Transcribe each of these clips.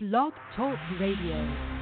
Blog Talk Radio.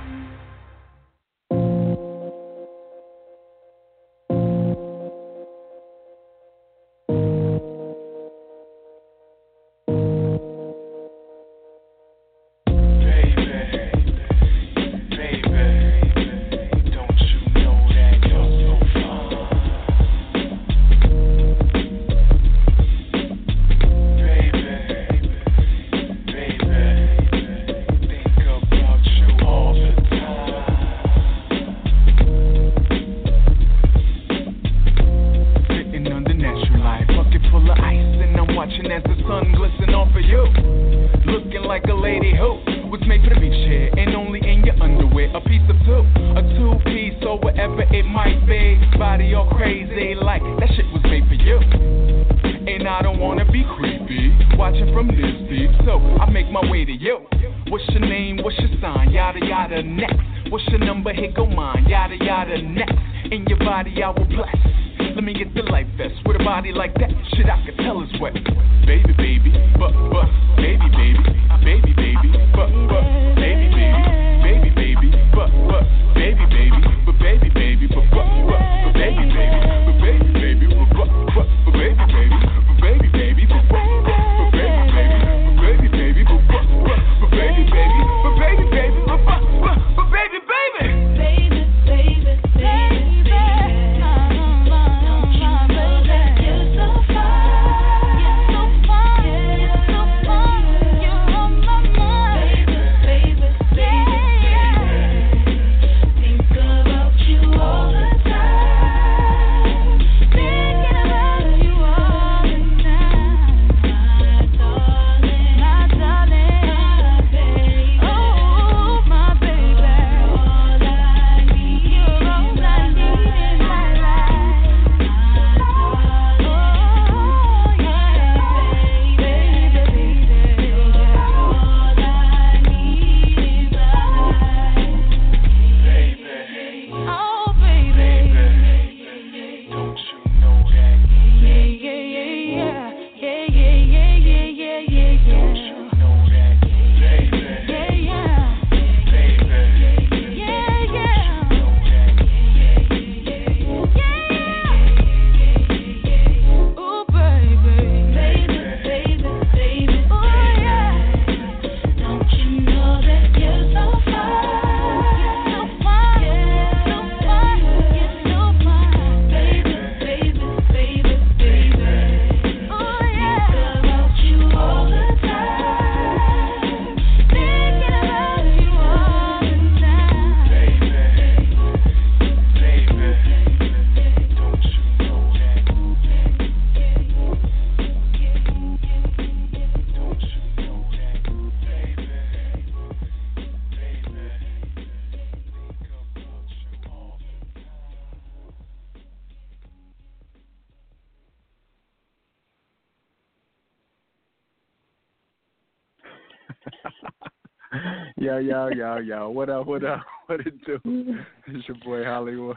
Yo, yo, yo, yo. What up, what up? What it do? It's your boy Holliewood.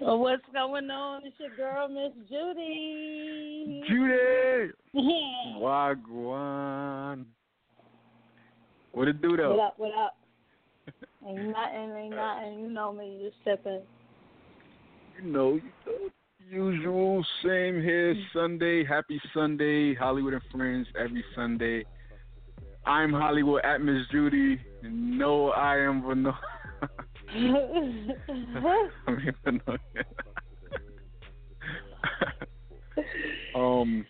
Well, what's going on? It's your girl, Miss Judy. Judy! Wagwan. What it do though? What up? What up? Ain't nothing. Ain't nothing. You know me. You stepping. You know, usual, same here, mm. Sunday. Happy Sunday, Holliewood and Friends, every Sunday. I'm Holliewood at Miss Judy. No, I am Vanilla. Um.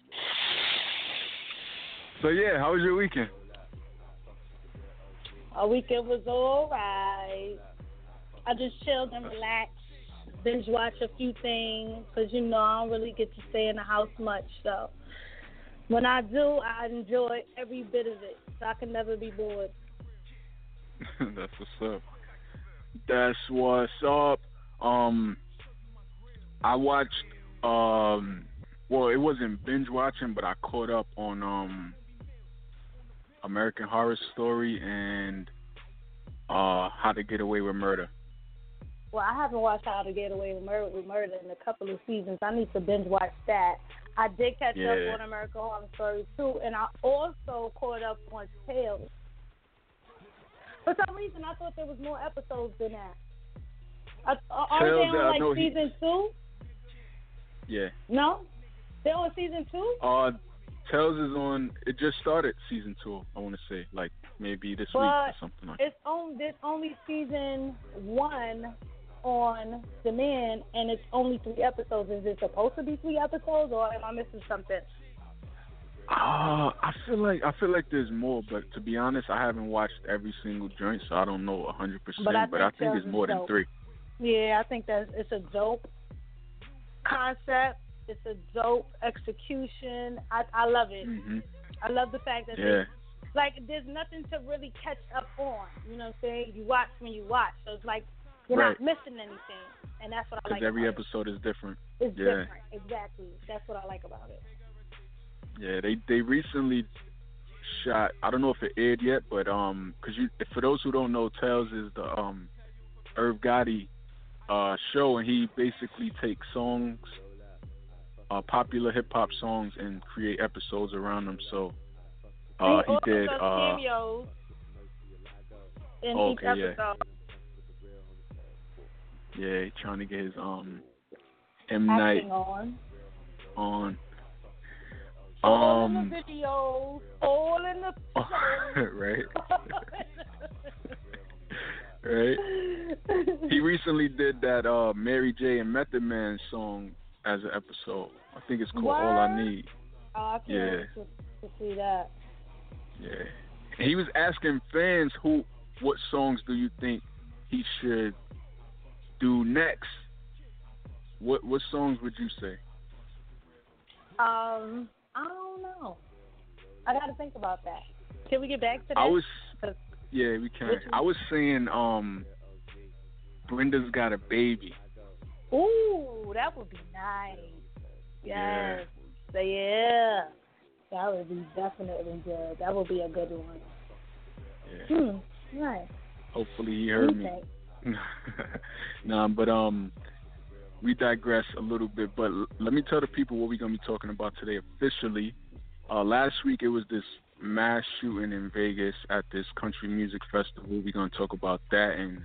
So yeah, how was your weekend? Our weekend was all right. I just chilled and relaxed, binge watch a few things because you know I don't really get to stay in the house much. So when I do, I enjoy every bit of it. So I can never be bored. That's what's up. That's what's up. Um, I watched. Um, well, it wasn't binge watching, but I caught up on um American Horror Story and uh How to Get Away with Murder. Well, I haven't watched How to Get Away with Murder, with Murder in a couple of seasons. I need to binge watch that. I did catch Yeah. up on American Horror Story too, and I also caught up on Tales. For some reason, I thought there was more episodes than that. Are Tales they on like he- season two? Yeah. No, they're on season two. Uh, Tales is on. It just started season two. I want to say like maybe this week or something like. It's on. There's only season one on demand, and it's only three episodes. Is it supposed to be three episodes, or am I missing something? Uh, I feel like I feel like there's more, but to be honest, I haven't watched every single joint, so I don't know a hundred percent. But I But I think it's more than three. Yeah, I think that it's a dope concept. It's a dope execution. I I love it. hmm I love the fact that Yeah. like there's nothing to really catch up on. You know what I'm saying? You watch when you watch, so it's like you're Right. not missing anything, and that's what I like. Because every about episode is different. It's yeah. different. Exactly. That's what I like about it. Yeah, they they recently shot. I don't know if it aired yet, but um, because you for those who don't know, Tales is the um, Irv Gotti uh show, and he basically takes songs, uh, popular hip hop songs, and create episodes around them. So uh, he also did. Uh, cameos in Okay, each episode. yeah, he trying to get his um M Night on. on. All in Um, the videos, all in the right, right. He recently did that uh Mary J and Method Man song as an episode. I think it's called All I Need. Oh, I can't Yeah. wait to, to see that. Yeah. And he was asking fans who what songs do you think he should do next? What what songs would you say? Um, I don't know. I got to think about that. Can we get back to that? I was 'Cause- yeah, we can. I was saying um Brenda's got a baby. Ooh, that would be nice. Yeah. Yes. So, yeah. That would be definitely good. That would be a good one. Yeah. Hmm. Nice. Hopefully he heard me. think? nah, but um, we digress a little bit. But l- let me tell the people what we're gonna be talking about today officially. Uh, last week it was this mass shooting in Vegas at this country music festival. We're gonna talk about that and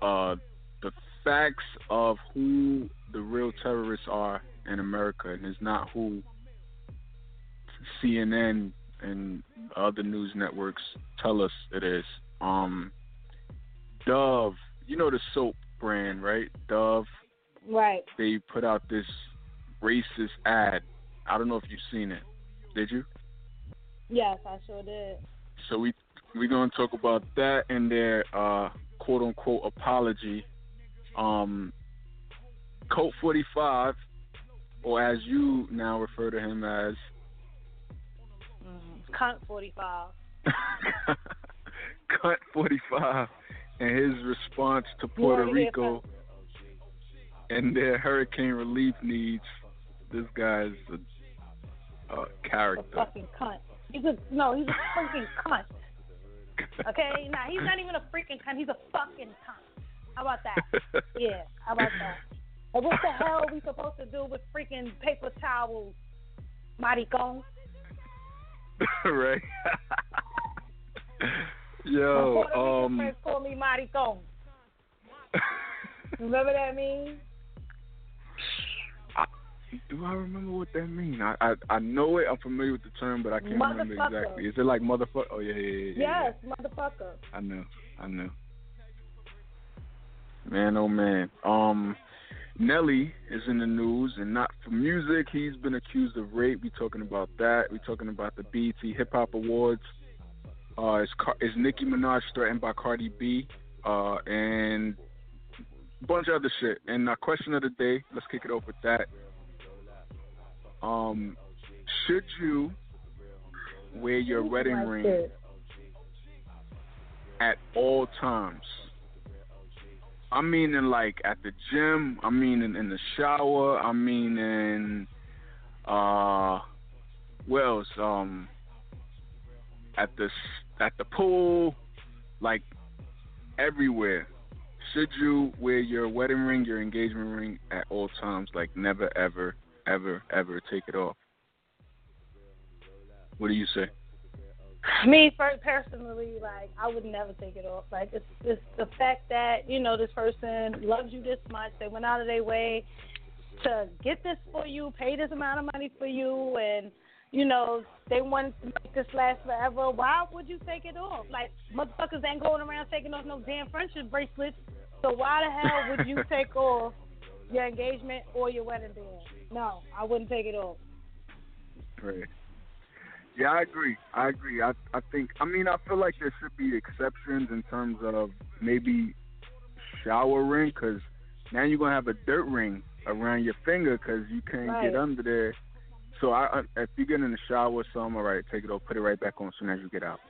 uh, the facts of who the real terrorists are in America, and it's not who CNN and other news networks tell us it is. Um, Dove, you know the soap brand, right? Dove. Right. They put out this racist ad. I don't know if you've seen it. Did you? Yes, I sure did. So we we're gonna talk about that and their uh, quote unquote apology. Um, Colt 45, or as you now refer to him as Mm. Cunt 45. Cut 45 and his response to Puerto Rico and their hurricane relief needs. This guy's a, a A character. fucking cunt. He's a no. He's a fucking cunt. Okay, nah, he's not even a freaking cunt. He's a fucking cunt. How about that? Yeah, how about that? And what the hell are we supposed to do with freaking paper towels, maricon? right. Yo, um, friends call me maricon. Remember that meme? do I remember what that means? I, I I know it. I'm familiar with the term, but I can't remember exactly. Is it like motherfucker? Oh yeah, yeah, yeah. yeah, Yes, motherfucker. I know, I know. Man, oh man. Um, Nelly is in the news, and not for music. He's been accused of rape. We talking about that. We talking about the BET Hip Hop Awards. Uh, is Car- is Nicki Minaj threatened by Cardi B? Uh, and a bunch of other shit. And our question of the day. Let's kick it off with that. Um, should you wear your wedding Like ring at all times? I mean, in like at the gym. I mean, in, in the shower. I mean, in uh, where else? Um, at the at the pool, like everywhere. Should you wear your wedding ring, your engagement ring at all times? Like never, ever, ever, ever take it off. What do you say? Me personally, like I would never take it off. Like it's it's the fact that you know this person loves you this much. They went out of their way to get this for you, pay this amount of money for you, and you know they want to make this last forever. Why would you take it off? Like motherfuckers ain't going around taking off no damn friendship bracelets. So why the hell would you take off your engagement or your wedding band? No, I wouldn't take it off. Right. Yeah, I agree. I agree. I I think. I mean, I feel like there should be exceptions in terms of maybe shower ring, because now you're gonna have a dirt ring around your finger because you can't right. get under there. So I, if you get in the shower or something, all right, take it off, put it right back on as soon as you get out,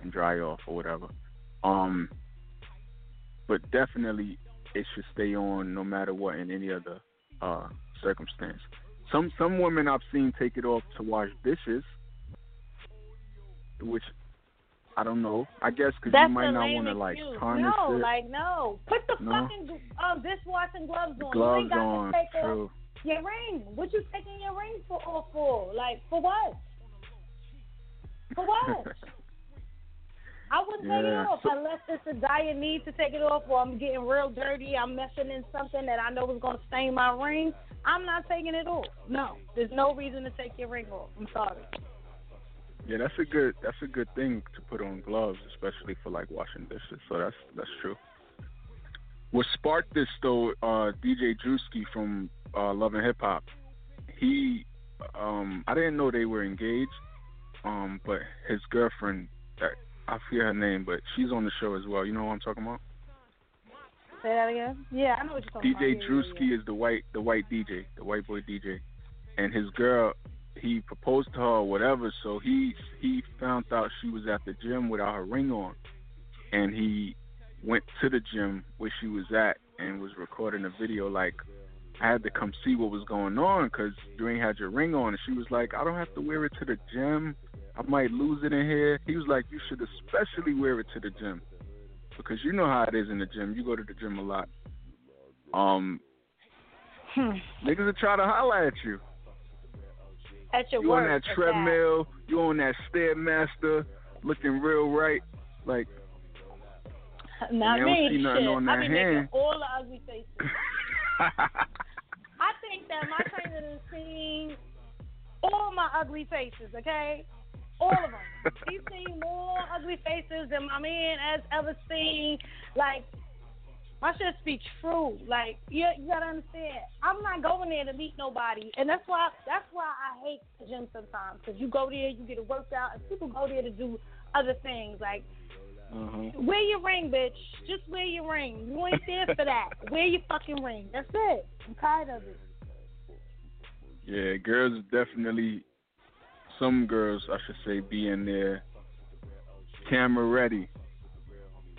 and dry off or whatever. Um, but definitely it should stay on no matter what in any other uh circumstance. Some some women I've seen take it off to wash dishes which I don't know. I guess because you might not want to like tarnish no, it. No, like no. Put the no? fucking um, dishwashing gloves on. Gloves you ain't got on. to take True. off your ring. What you taking your ring for? Off for? Like for what? For what? I wouldn't yeah. take it off unless it's a dire need to take it off, or I'm getting real dirty. I'm messing in something that I know is gonna stain my ring. I'm not taking it off. No, there's no reason to take your ring off. I'm sorry. Yeah, that's a good that's a good thing to put on gloves, especially for like washing dishes. So that's that's true. What sparked this though, uh, DJ Drewski from uh, Love and Hip Hop, he, um, I didn't know they were engaged, um, but his girlfriend, I forget her name, but she's on the show as well. You know what I'm talking about? Say that again. Yeah, I know what you're talking DJ about. DJ Drewski yeah, yeah. is the white the white DJ, the white boy DJ, and his girl he proposed to her or whatever, so he he found out she was at the gym without her ring on, and he went to the gym where she was at and was recording a video. Like I had to come see what was going on because you ain't had your ring on, and she was like, I don't have to wear it to the gym. I might lose it in here. He was like, you should especially wear it to the gym because you know how it is in the gym. You go to the gym a lot. Um, hmm. niggas will try to holler at you. At your you work, on that treadmill, you on that stairmaster, looking real right, like. Not me. Shit. I be making all the ugly faces. I think that my trainer has seen all my ugly faces. Okay, all of them. He's seen more ugly faces than my man has ever seen. Like my shit be true. Like you, you gotta understand. I'm not going there to meet nobody, and that's why that's why I hate the gym sometimes. Cause you go there, you get a workout, and people go there to do other things. Like mm-hmm. wear your ring, bitch. Just wear your ring. You ain't there for that. wear your fucking ring. That's it. I'm tired of it. Yeah, girls definitely. Some girls, I should say, be in there camera ready.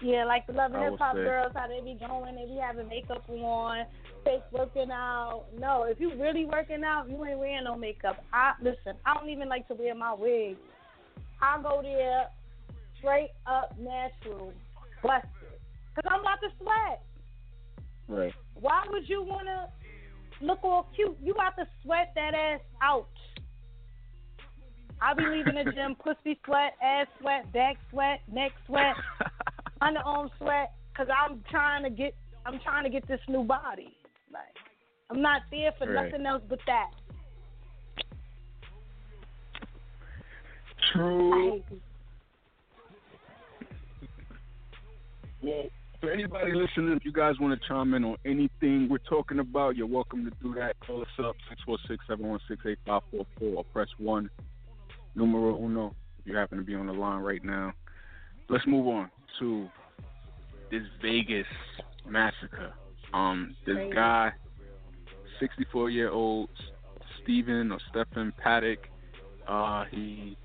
Yeah, like the Love and Hip Hop girls, how they be going, they be having makeup on, fake working out. No, if you really working out, you ain't wearing no makeup. I listen. I don't even like to wear my wig. I go there straight up natural, busted, cause I'm about to sweat. Right. Why would you wanna look all cute? You about to sweat that ass out. I'll be leaving the gym, pussy sweat, ass sweat, back sweat, neck sweat, underarm sweat, cause I'm trying to get, I'm trying to get this new body. Like, I'm not there for Right. nothing else but that. True. Well, for anybody listening, if you guys want to chime in on anything we're talking about, you're welcome to do that. Call us up, 646-716-8544, or press 1, numero uno, if you happen to be on the line right now. Let's move on to this Vegas massacre. Um, this guy, 64-year-old Stephen or Stephen Paddock, uh, he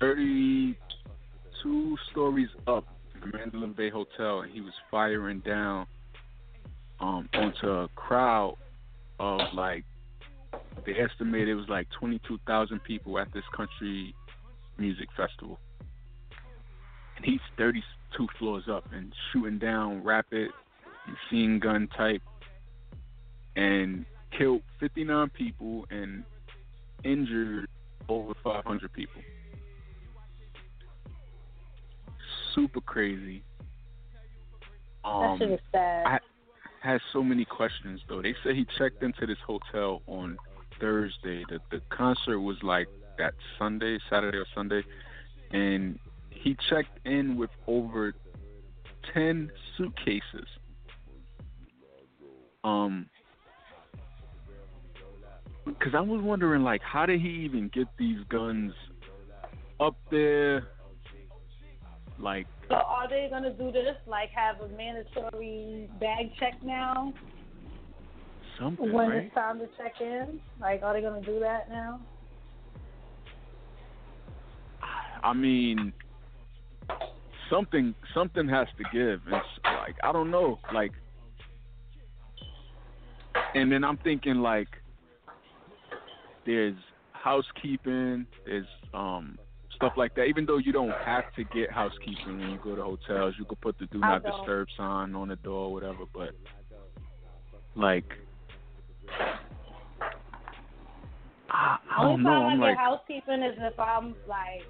32 stories up the Mandalay Bay Hotel, and he was firing down um, onto a crowd of like they estimated it was like 22,000 people at this country music festival, and he's 32 floors up and shooting down rapid machine gun type, and killed 59 people and injured over 500 people. Super crazy. that Um, shit is sad. I had so many questions though. They said he checked into this hotel on Thursday. The the concert was like that Sunday, Saturday or Sunday, and he checked in with over ten suitcases. Um, because I was wondering like, how did he even get these guns up there? Like, so are they gonna do this? Like have a mandatory bag check now something, when right? it's time to check in? Like are they gonna do that now? I mean, something something has to give. It's like I don't know, like, and then I'm thinking like, there's housekeeping, there's um stuff like that. Even though you don't have to get housekeeping when you go to hotels, you could put the do not disturb sign on the door, or whatever. But like. I, I don't know. time I I'm get like, housekeeping is if I'm like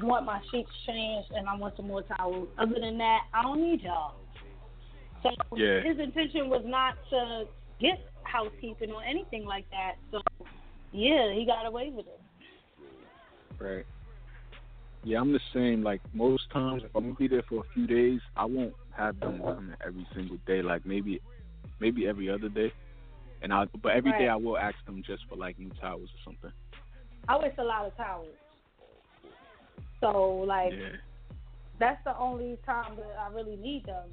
want my sheets changed and I want some more towels. Other than that, I don't need y'all. So Yeah. his intention was not to get housekeeping or anything like that. So yeah, he got away with it. Right. Yeah, I'm the same. Like most times, if I'm gonna be there for a few days, I won't have them coming every single day. Like maybe, maybe every other day. And I, but every day Right. I will ask them just for like new towels or something. I waste a lot of towels. So like Yeah. that's the only time that I really need them.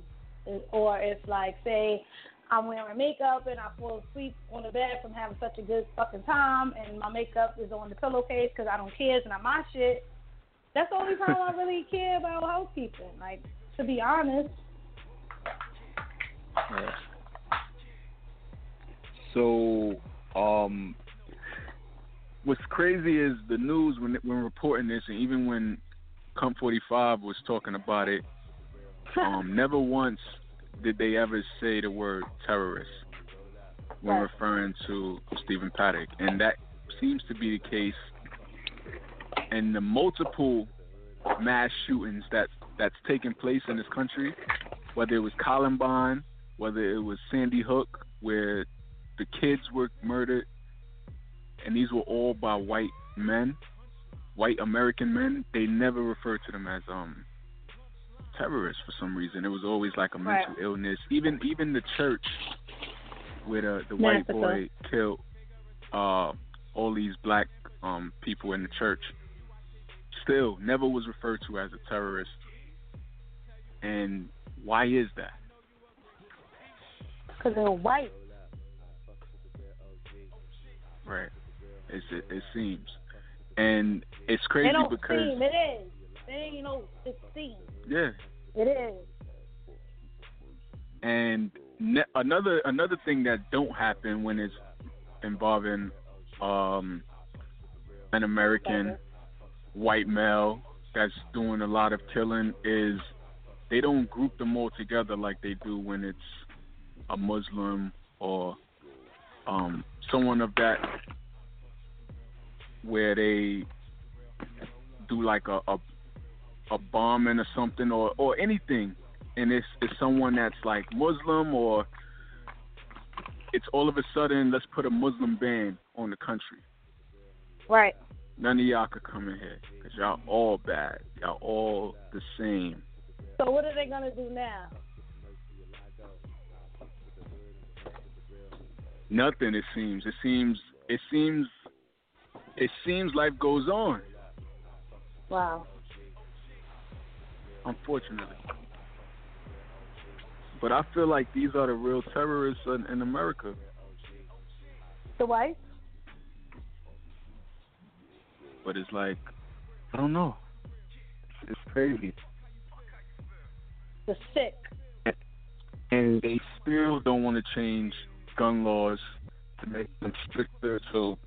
Or if like say I'm wearing makeup and I fall asleep on the bed from having such a good fucking time and my makeup is on the pillowcase because I don't care, it's not my shit. That's the only time I really care about housekeeping. Like to be honest. So, um, what's crazy is the news when when reporting this, and even when Come 45 was talking about it, um, never once did they ever say the word terrorist when Right. referring to Stephen Paddock, and that seems to be the case in the multiple mass shootings that that's taken place in this country, whether it was Columbine, whether it was Sandy Hook, where the kids were murdered, and these were all by white men, white American men. They never referred to them as um terrorists for some reason. It was always like a mental Right. illness. Even even the church where the the white boy killed uh all these black um people in the church still never was referred to as a terrorist. And why is that? because they're white. Right. It's, it, it seems. And it's crazy because seem. It is. They ain't no. It seems. yeah. It is. And ne- another another thing that don't happen when it's involving um an American white male that's doing a lot of killing is they don't group them all together like they do when it's a Muslim or um someone of that where they do like a a, a bombing or something or or anything and it's it's someone that's like Muslim or it's all of a sudden let's put a Muslim ban on the country. Right. None of y'all could come in here because y'all all bad. Y'all all the same. So what are they gonna do now? Nothing. It seems. It seems. It seems. It seems life goes on. Wow. Unfortunately. But I feel like these are the real terrorists in, in America. The white? But it's like, I don't know. It's crazy. The sick. and they still don't want to change gun laws to make them stricter so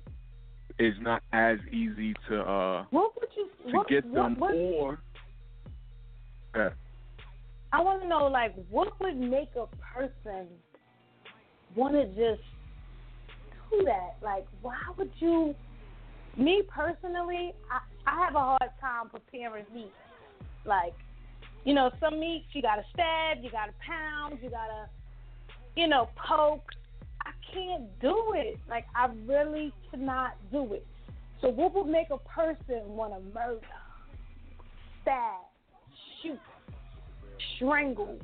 it's not as easy to uh What would you? to what, get what, them what, or I want to know, like, what would make a person want to just do that? Like, why would you? Me personally, I, I have a hard time preparing meat. Like, you know, some meats you gotta stab, you gotta pound, you gotta, you know, poke. I can't do it. Like, I really cannot do it. So, what would make a person want to murder, stab, shoot, strangle?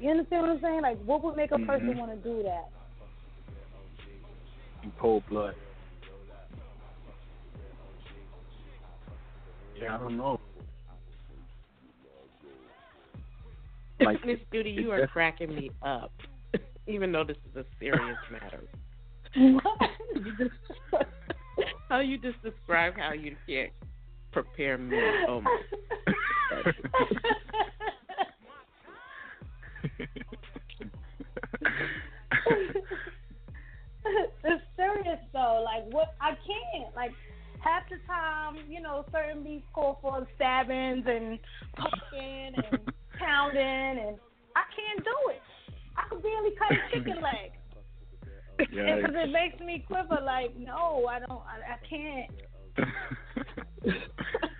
You understand what I'm saying? Like, what would make a person Mhm. want to do that? In cold blood. Yeah, I don't know. Like, Miss Judy, you are cracking me up, even though this is a serious matter. What? You just, how you just describe how you can't prepare me? Oh my! it's serious though. Like what? I can't. Like half the time, you know, certain beats call for stabbings and poking and pounding, and I can't do it. I could barely cut a chicken leg because it makes me quiver. Like no, I don't. I, I can't.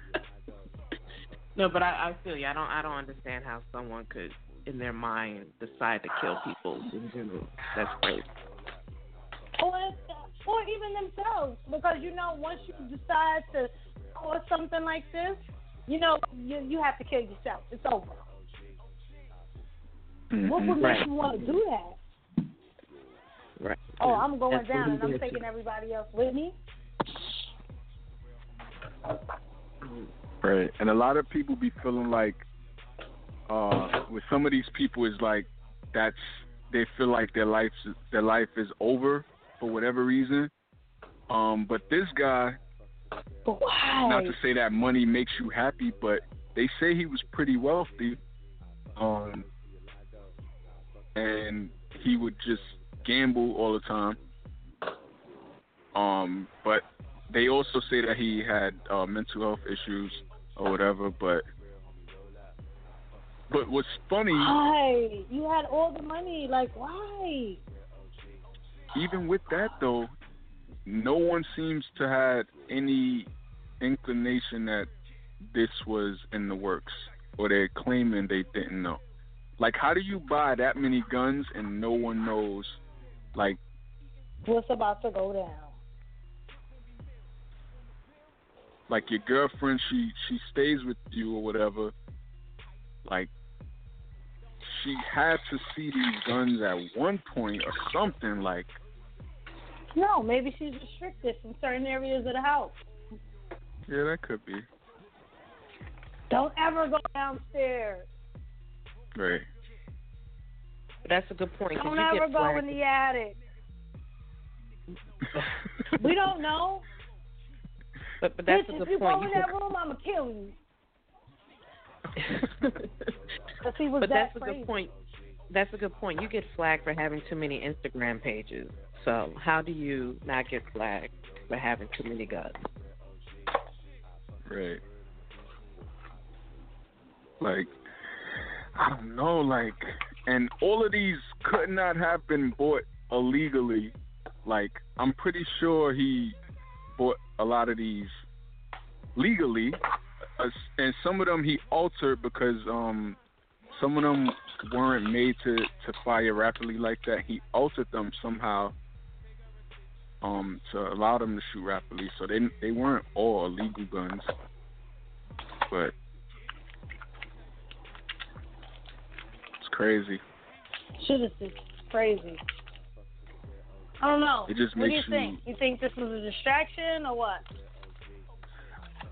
No, but I, I feel you. I don't. I don't understand how someone could, in their mind, decide to kill people in general. That's crazy. or or even themselves because you know once you decide to cause something like this, you know you you have to kill yourself. It's over. What would Mhm. make Right. you want to do that? Right. Oh, I'm going That's down and I'm taking too. everybody else with me. Right. And a lot of people be feeling like uh with some of these people is like that's they feel like their life their life is over for whatever reason. Um but this guy But not to say that money makes you happy, but they say he was pretty wealthy. Um and he would just gamble all the time. Um but they also say that he had uh mental health issues or whatever, but but what's funny Why? You had all the money. Like why? even with that though, no one seems to have any inclination that this was in the works, or they're claiming they didn't know. Like, how do you buy that many guns and no one knows? Like, What's about to go down? Like your girlfriend, she she stays with you or whatever. Like, she had to see these guns at one point or something. Like, No, maybe she's restricted from certain areas of the house. yeah, that could be Don't ever go downstairs. right. That's a good point Don't you ever get go in the attic. We don't know. But but that's Bitch, a if you point. go in that room, I'ma kill you. Cause he was but that that's a crazy. good point. That's a good point. You get flagged for having too many Instagram pages. So how do you not get flagged for having too many guns? Right. Like, I don't know, like, and all of these could not have been bought illegally. Like, I'm pretty sure he a lot of these legally, uh, and some of them he altered because um some of them weren't made to to fire rapidly like that. He altered them somehow um to allow them to shoot rapidly. So they they weren't all illegal guns, but it's crazy. Shit is crazy. I don't know. It just what do you you- think? You think this was a distraction or what?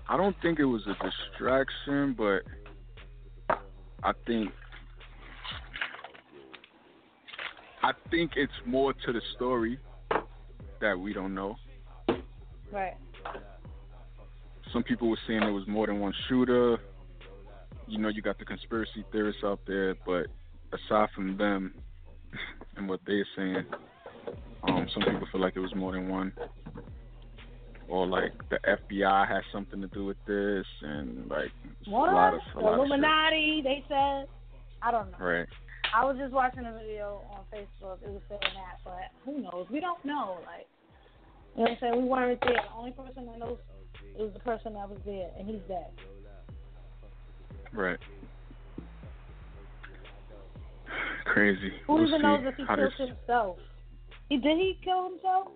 I don't think it was a distraction, but I think I think it's more to the story that we don't know. Right. Some people were saying there was more than one shooter. You know, you got the conspiracy theorists out there, but aside from them and what they're saying, um, some people feel like it was more than one. Or like the FBI has something to do with this, and like What? a lot of a The lot of. Illuminati, they said. I don't know. Right. I was just watching a video on Facebook. It was saying that, but who knows? We don't know. Like, you know what I'm saying? We weren't there. The only person that knows is the person that was there, and he's dead. Right. Crazy. Who we'll even see knows if he killed himself? He did he kill himself?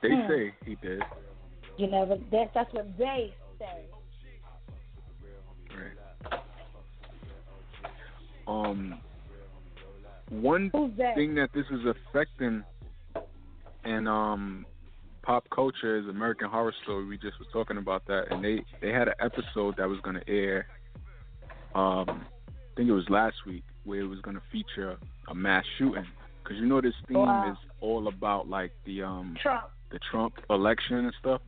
They Hmm. say he did. You never. That, that's what they say. Right. Um. One thing that this is affecting and um pop culture is American Horror Story. We just was talking about that, and they they had an episode that was going to air. Um, I think it was last week where it was going to feature a mass shooting because you know this theme Wow. is all about like the um Trump. the Trump election and stuff.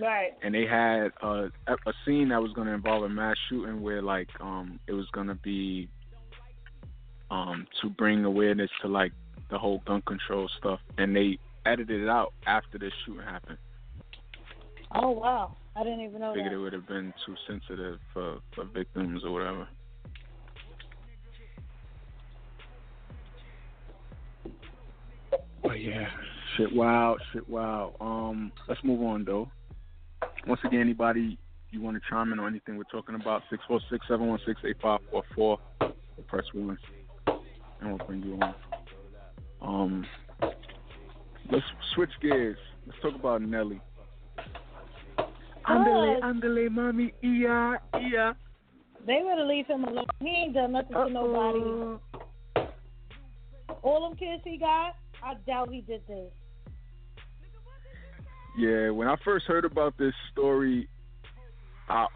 Right. and they had a a scene that was going to involve a mass shooting where like um it was going to be um to bring awareness to like the whole gun control stuff and they edited it out after the shooting happened Oh wow. I didn't even know figured it would have been too sensitive for for victims or whatever but yeah. Shit wow shit wow um let's move on though. Once again anybody you want to chime in on anything we're talking about six four six seven one six eight five four four. Press one and we'll bring you on. Um let's switch gears. Let's talk about nelly. Andale, andale, mami, ia, ia. They better leave him alone. He ain't done nothing to nobody. All them kids he got, I doubt he did this. Yeah, when I first heard about this story, I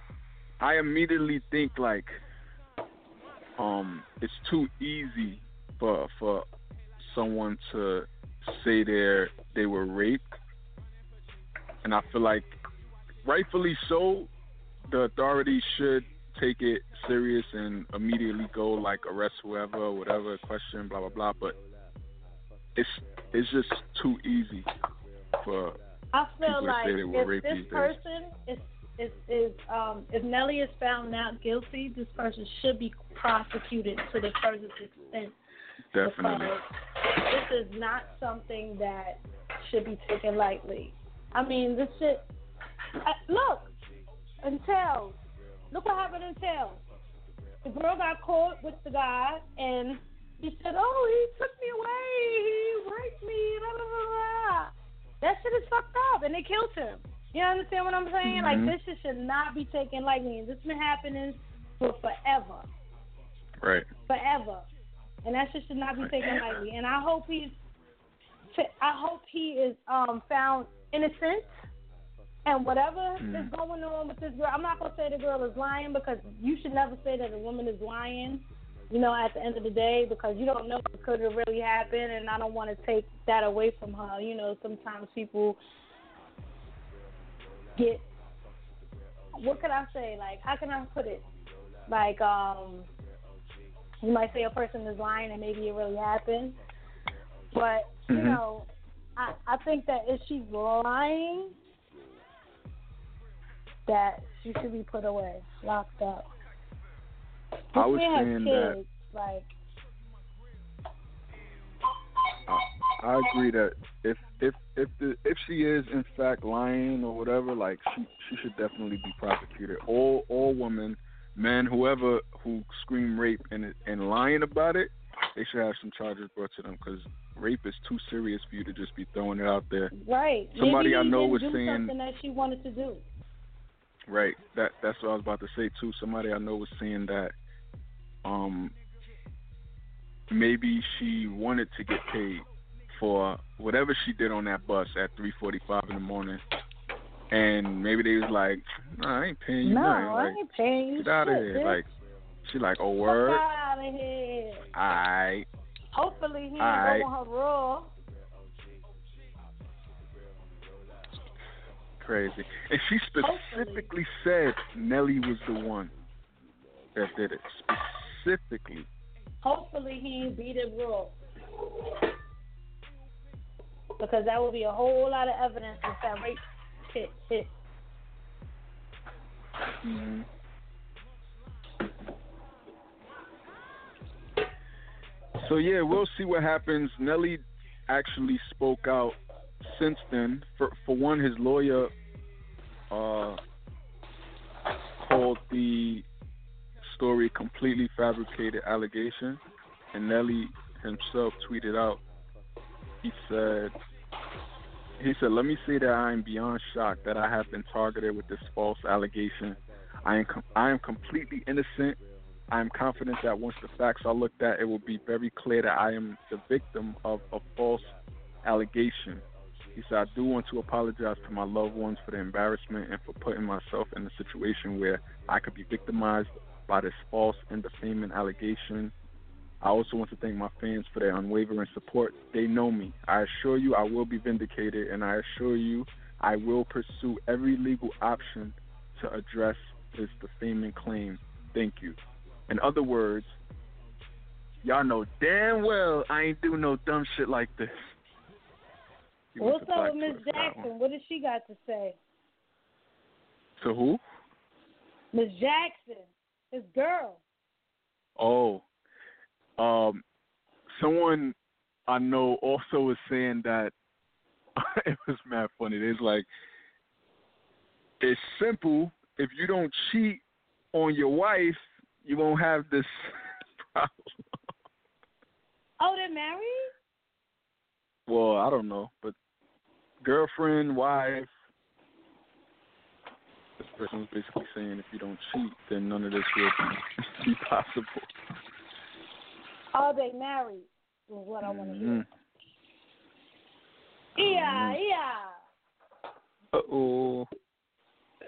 I immediately think like um it's too easy for for someone to say they they were raped. And I feel like rightfully so, the authorities should take it serious and immediately go like arrest whoever, whatever, question, blah blah blah. But it's it's just too easy for I feel People like say they were if raped this these days. person is is is um if Nelly is found not guilty, this person should be prosecuted to the furthest extent. definitely. This is not something that should be taken lightly. I mean, this shit. Uh, look, until look what happened in Tales. The girl got caught with the guy, and he said, "Oh, he took me away. He raped me." Blah, blah, blah, blah. That shit is fucked up, and they killed him. You understand what I'm saying? Like Mhm. this shit should not be taken lightly, and this been happening for forever Right. forever, and that shit should not be taken lightly. And I hope he's, I hope he is um found innocent. And whatever Mm. is going on with this girl, I'm not gonna say the girl is lying because you should never say that a woman is lying. You know, at the end of the day, because you don't know what could have really happened, and I don't want to take that away from her. You know, sometimes people get, what can I say? Like, how can I put it? Like, um, you might say a person is lying and maybe it really happened. But, you Mhm. know, I, I think that if she's lying, that she should be put away, locked up. I was saying that kids, like, I, I agree that if if if the if she is in fact lying or whatever, like she she should definitely be prosecuted. All all women, men, whoever who scream rape and and lying about it, they should have some charges brought to them because rape is too serious for you to just be throwing it out there. right. Somebody maybe I know was saying- something that she wanted to do. Right. That that's what I was about to say too. Somebody I know was saying that um maybe she wanted to get paid for whatever she did on that bus at 3:45 in the morning. And maybe they was like, "Nah, I ain't paying you no, nothing. I ain't paying you get out of here." bitch. Like, she like, "Oh word, out of here. I Hopefully he ain't going her raw. Crazy." And she specifically said Nelly was the one that did it. Specifically. Hopefully he beat it raw. Because that would be a whole lot of evidence if that rape hit hit. Mhm. So yeah, we'll see what happens. Nelly actually spoke out since then. For for one, his lawyer uh, called the story completely fabricated allegation. And Nelly himself tweeted out, he said, he said, let me say that I am beyond shocked that I have been targeted with this false allegation. I am, com- I am completely innocent. I am confident that once the facts are looked at, it will be very clear that I am the victim of a false allegation. He said, I do want to apologize to my loved ones for the embarrassment and for putting myself in a situation where I could be victimized by this false and defaming allegation. I also want to thank my fans for their unwavering support. They know me. I assure you I will be vindicated, and I assure you I will pursue every legal option to address this defaming claim. Thank you. In other words, y'all know damn well I ain't do no dumb shit like this. He What's up with Miss Twitter for that one. Jackson? What does she got to say? To who? Miss Jackson, his girl. Oh, um, someone I know also was saying that it was mad funny. It's like it's simple. If you don't cheat on your wife, you won't have this problem. Oh, they're married? Well, I don't know, but girlfriend, wife. This person's basically saying if you don't cheat, then none of this will be, possible. Are they married? Is what I want to hear. Yeah, yeah. Uh oh.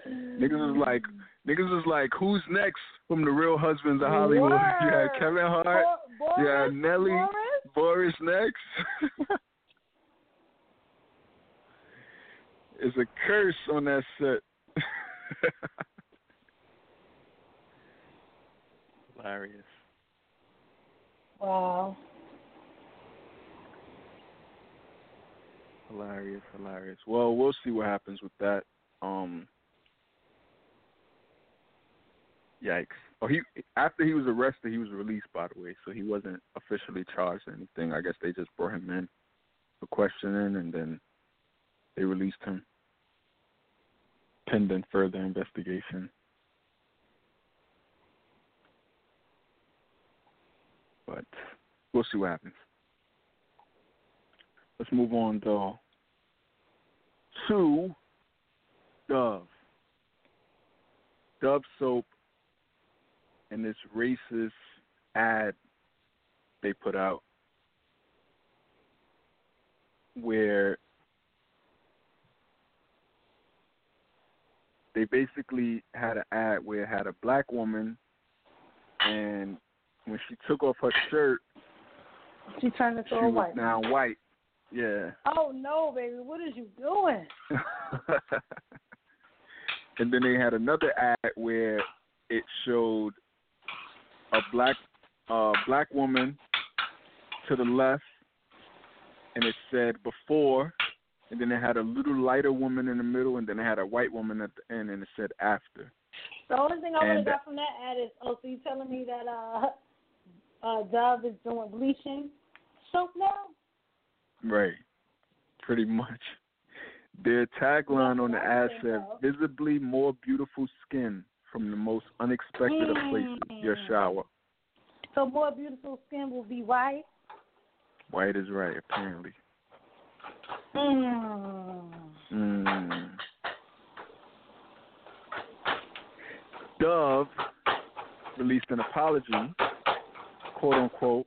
Niggas is like niggas is like who's next from the Real Husbands of Hollywood? You had Kevin Hart, Bo- Boris, you had Nelly, Boris? Boris next. It's a curse on that set. Hilarious. Wow. Hilarious, hilarious. Well, we'll see what happens with that. Um Yikes. Oh he after he was arrested he was released by the way, so he wasn't officially charged or anything. I guess they just brought him in for questioning and then they released him pending further investigation. But we'll see what happens. Let's move on though to Dove. Dove soap and this racist ad they put out where they basically had an ad where it had a black woman and when she took off her shirt She turned it she to a was white. now white. Yeah. Oh no, baby, what is you doing? and then they had another ad where it showed a black uh black woman to the left and it said before and then it had a little lighter woman in the middle and then it had a white woman at the end and it said after. The only thing I would have And- got from that ad is, oh, so you telling me that uh, uh, Dove is doing bleaching soap now? Right. Pretty much. Their tagline on the ad said, visibly more beautiful skin from the most unexpected of places, your Mm. shower. So more beautiful skin will be white. White is right, apparently. Mm. Mm. Dove released an apology, quote unquote,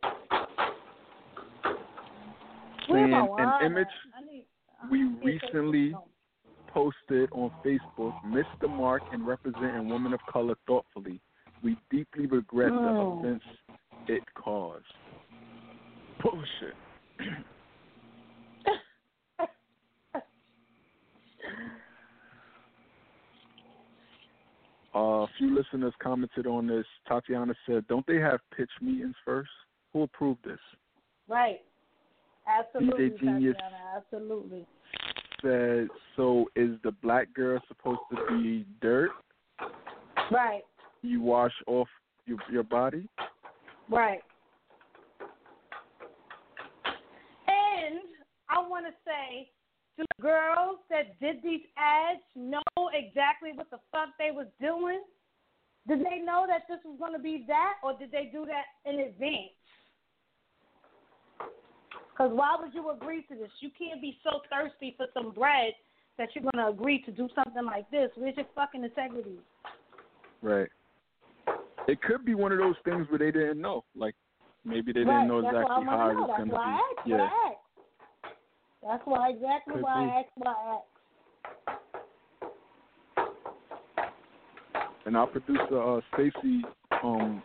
saying an image need- we need to get recently posted on Facebook missed the mark in representing women of color thoughtfully. We deeply regret the Mm. offense it caused. Bullshit. few listeners commented on this. Tatiana said, "Don't they have pitch meetings first? Who approved this?" Right. Absolutely, DJ Genius. Tatiana. Absolutely. Said, "So is the black girl supposed to be dirt Right. you wash off your your body?" Right. And I want to say, do girls that did these ads know exactly what the fuck they was doing? Did they know that this was going to be that, or did they do that in advance? Because why would you agree to this? You can't be so thirsty for some bread that you're going to agree to do something like this. Where's your fucking integrity? Right. It could be one of those things where they didn't know. Like maybe they didn't know That's exactly how it was going to be. I asked. yeah. Why I asked. That's why exactly Could why be. I asked. Why I asked. And our producer uh, Stacy um,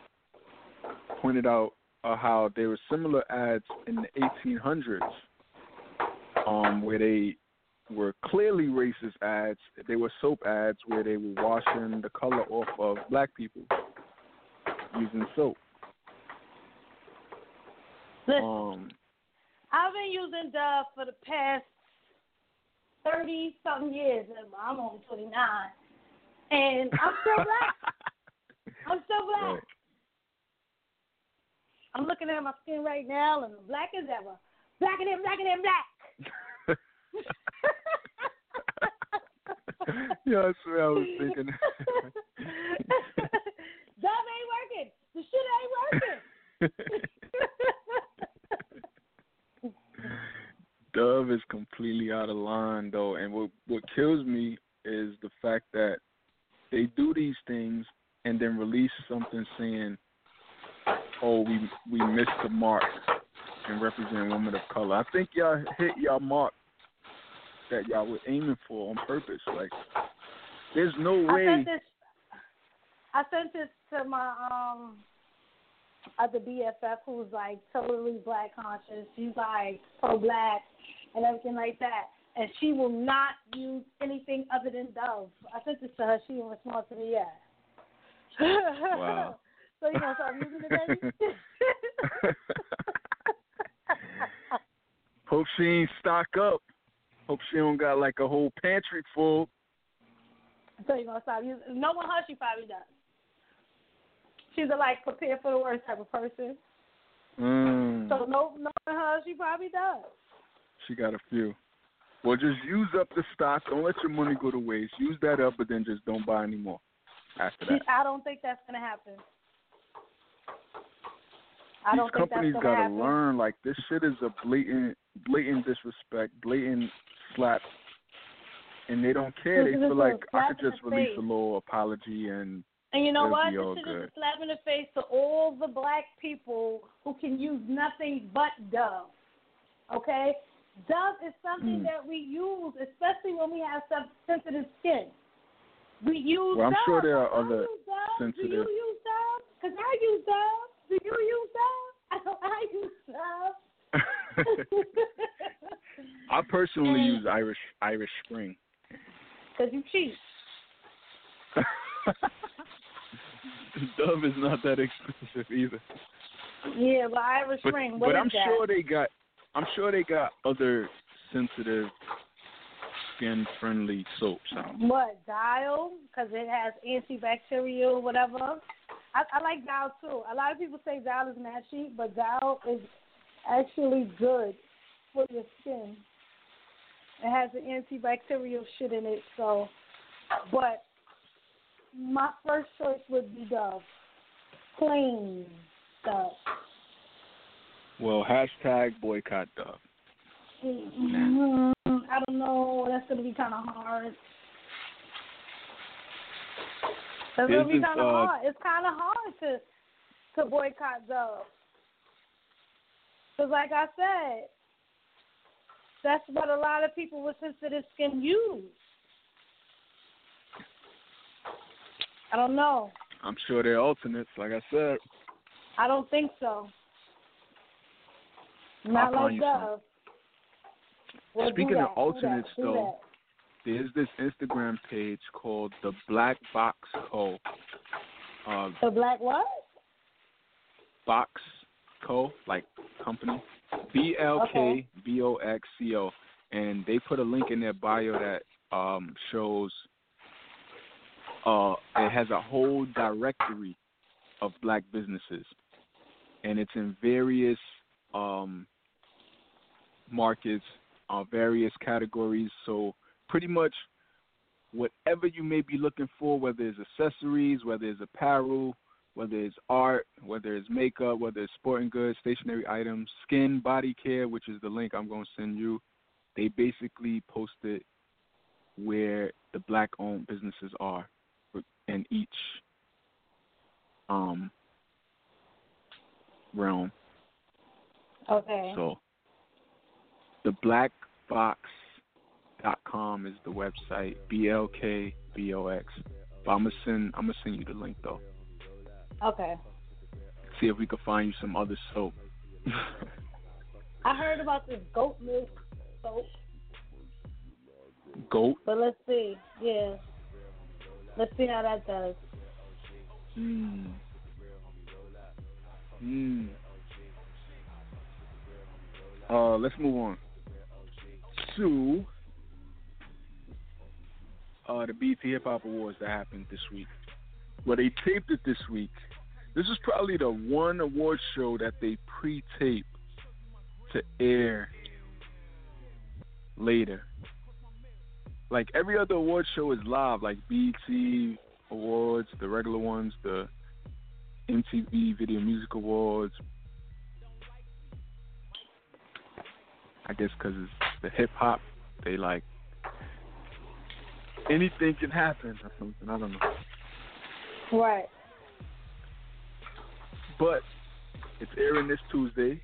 pointed out uh, how there were similar ads in the 1800s, um, where they were clearly racist ads. They were soap ads where they were washing the color off of black people using soap. Listen, Um, I've been using Dove for the past thirty something years. and I'm only twenty nine, and I'm still black. I'm still black. right. I'm looking at my skin right now, and I'm black as ever. Blacker than blacker than black. yeah, that's what I was thinking. Dove ain't working. The shit ain't working. Dove is completely out of line though, and what what kills me is the fact that they do these things and then release something saying, "Oh, we we missed the mark and represent women of color." I think y'all hit y'all mark that y'all were aiming for on purpose. Like, there's no I way. sent this. I sent this to my um other BFF who's like totally black conscious. She's like pro black and everything like that. And she will not use anything other than Dove. I sent this to her. She didn't respond to me yet. Wow. so you know, start using it, baby. Hope she ain't stock up. Hope she don't got like a whole pantry full. so you gonna stop using. No one her, she probably does. She's a like prepare for the worst type of person. Mm. So no, no one her, she probably does. She got a few. Well, just use up the stock. Don't let your money go to waste. Use that up, but then just don't buy any more after that. I don't think that's gonna happen. I These companies gotta happen. learn. Like this shit is a blatant, blatant disrespect, blatant slap, and they don't care. They This feel like I could just release face. a little apology and And you know what? This shit is a slap in the face to all the black people who can use nothing but Dove. Okay? Dove is something Mm. that we use, especially when we have some sensitive skin. We use Well, I'm Dove. sure there are other sensitive- Do you use Dove? Because I use Dove. Do you use Dove? I use Dove. I personally And- use Irish Irish Spring. Because you cheat. Dove is not that expensive either. Yeah, but Irish But, Spring, what but I'm that? sure they got I'm sure they got other sensitive skin friendly soaps out. What Dial? Because it has antibacterial, whatever. I, I like Dial too. A lot of people say Dial is nasty, but Dial is actually good for your skin. It has the antibacterial shit in it, so. But my first choice would be Dove, plain stuff. Well, hashtag boycott Dove. Mm, I don't know. That's gonna be kind of hard. That's gonna be kind of uh, hard. It's kind of hard to to boycott Dove. Cause like I said, that's what a lot of people with sensitive skin use. I don't know. I'm sure they're alternates, like I said. I don't think so. Not I'll like. Dove. Well, Speaking of that, do that, alternates, do though, that. There's this Instagram page called the Black Box Co. Uh, The black what? Box Co. Like company. B L K B O X C O. And they put a link in their bio that um shows uh it has a whole directory of black businesses. And it's in various um markets, uh various categories. So pretty much whatever you may be looking for, whether it's accessories, whether it's apparel, whether it's art, whether it's makeup, whether it's sporting goods, stationary items, skin, body care, which is the link I'm going to send you. They basically posted where the black owned businesses are in each um realm. Okay. So the blackbox.com is the website. B L K B O X. But I'm gonna send I'm gonna send you the link though. Okay. See if we can find you some other soap. I heard about this goat milk soap, Goat. but let's see. Yeah. Let's see how that does. Hmm. Hmm. Uh, let's move on to uh, the BET Hip Hop Awards that happened this week. Well, they taped it this week. This is probably the one award show that they pre-tape to air later. Like every other award show is live, like BET Awards, the regular ones, the MTV Video Music Awards. I guess because it's the hip hop, they like anything can happen or something. I don't know. Right. But it's airing this Tuesday.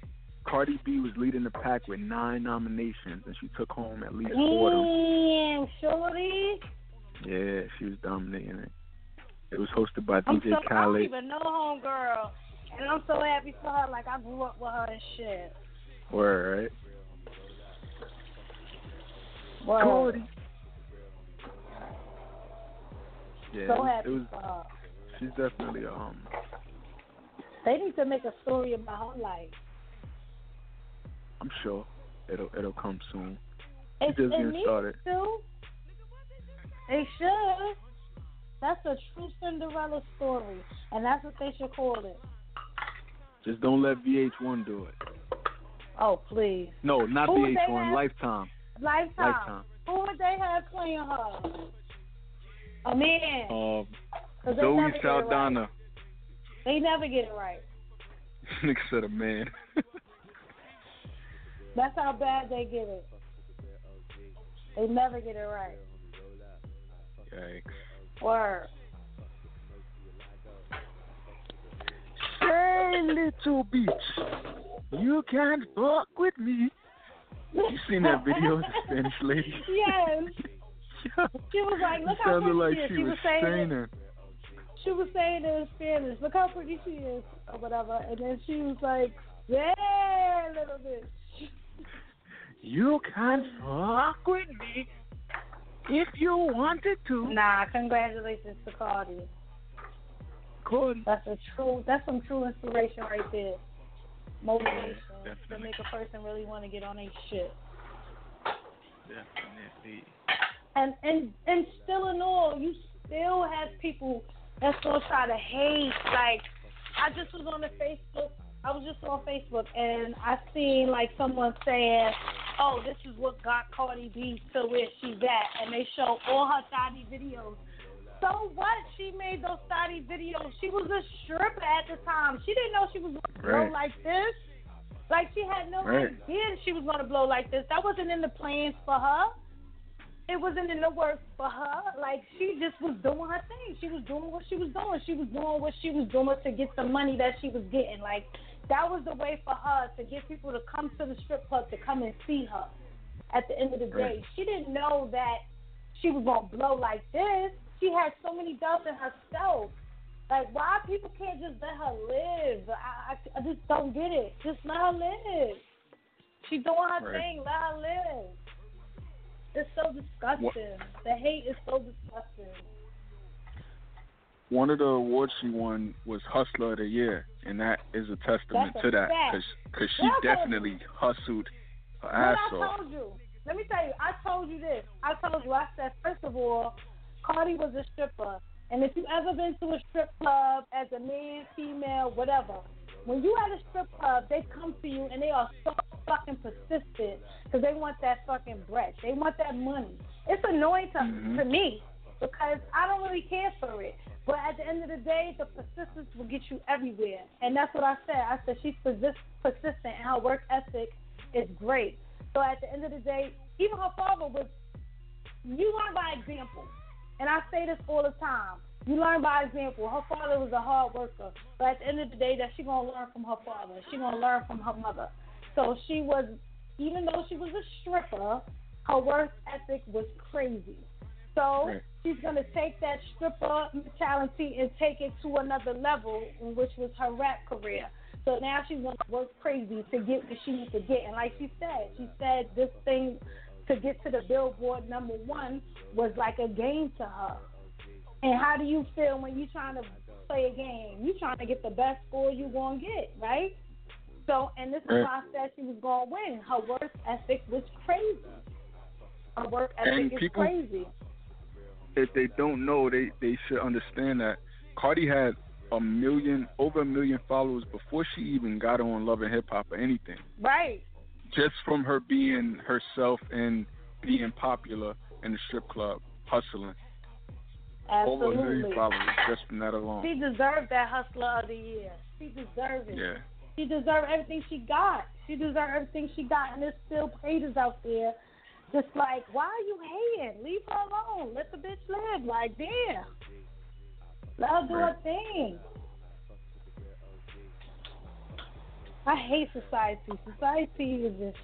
Cardi B was leading the pack with nine nominations, and she took home at least four of them. Damn, shorty. Yeah, she was dominating it. It was hosted by I'm DJ so, I don't Khaled. even know homegirl, and I'm so happy for her. Like I grew up with her and shit. Word, right? Word. Cardi. Yeah, So it was, happy it was. for her. She's definitely um. They need to make a story about her life. I'm sure it'll it'll come soon. It, just it getting needs started. to. They should. That's a true Cinderella story, and that's what they should call it. Just don't let VH1 do it. Oh, please. No, not Who VH1. Lifetime. Lifetime. Lifetime. Who would they have playing her? A man. Um, 'Cause they Zoe never get right. Saldana. They never get it right. Nigga said a man. That's how bad they get it. They never get it right. Yikes. Word. Say, little bitch, you can't fuck with me. You seen that video of the Spanish lady? Yes. She was like, look how pretty like she is. she She was was saying it. She was saying it in Spanish. Look how pretty she is, or whatever. And then she was like, yeah, little bitch. You can fuck with me if you wanted to. Nah, congratulations to Cardi. Cody. That's a true. That's some true inspiration right there. Motivation to make a person really want to get on their shit. Definitely. And and and still in all, you still have people that still try to hate. Like I just was on the Facebook. I was just on Facebook and I seen like someone saying, "Oh, this is what got Cardi B to where she's at," and they show all her thotty videos. So what? She made those thotty videos. She was a stripper at the time. She didn't know she was going to blow Right. like this. Like she had no Right. idea she was going to blow like this. That wasn't in the plans for her it wasn't in the works for her. Like she just was doing her thing. She was doing what she was doing. She was doing what she was doing to get the money that she was getting. Like that was the way for her to get people to come to the strip club to come and see her. At the end of the day, Right. she didn't know that she was gonna blow like this. She has so many doubts in herself. Like why people can't just let her live? I I, I just don't get it. Just let her live. She doing her Right. thing. Let her live. It's so disgusting. The hate is so disgusting. One of the awards she won was Hustler of the Year, and that is a testament That's a to that because she What definitely hustled her ass What I off. told you. Let me tell you. I told you this. I told you. I said first of all, Cardi was a stripper, and if you ever been to a strip club as a man, female, whatever, when you at a strip club, they come to you and they are so fucking persistent because they want that fucking bread. They want that money. It's annoying to Mhm. to me. because I don't really care for it. But at the end of the day, the persistence will get you everywhere. And that's what I said. I said she's persist- persistent and her work ethic is great. So at the end of the day, even her father was, you learn by example. And I say this all the time. You learn by example. Her father was a hard worker. But at the end of the day, that she going to learn from her father. She going to learn from her mother. So she was, even though she was a stripper, her work ethic was crazy. So Right. she's going to take that stripper mentality and take it to another level, which was her rap career. So now she's going to work crazy to get what she needs to get. And like she said, she said this thing to get to the Billboard number one was like a game to her. And how do you feel when you're trying to play a game? You're trying to get the best score you're going to get, right? So, and this is why I said she was going to win. Her work ethic was crazy. Her work ethic And is people- crazy. if they don't know, they they should understand that Cardi had a million, over a million followers before she even got on Love and Hip Hop or anything. Right. Just from her being herself and being popular in the strip club, hustling. Over a million followers just from that alone. She deserved that Hustler of the Year. She deserved it. Yeah. She deserved everything she got. She deserved everything she got, and there's still haters out there. Just like, why are you hating? Leave her alone. Let the bitch live. Like, damn. Let her do her thing. I hate society. Society is just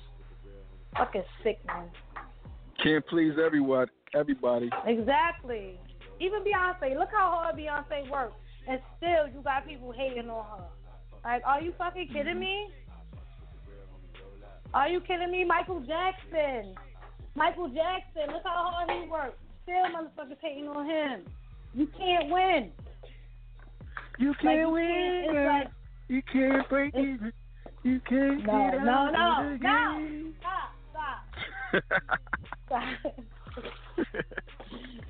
fucking sick, man. Can't please everyone, everybody. Exactly. Even Beyonce. Look how hard Beyonce worked, and still you got people hating on her. Like, are you fucking kidding me? Are you kidding me? Michael Jackson. Michael Jackson. Look how hard he worked. Still motherfuckers hating on him. You can't win. You can't you win. can't, it's like, you can't break even. You can't No, get no, out no, of the no. game. stop, stop, stop.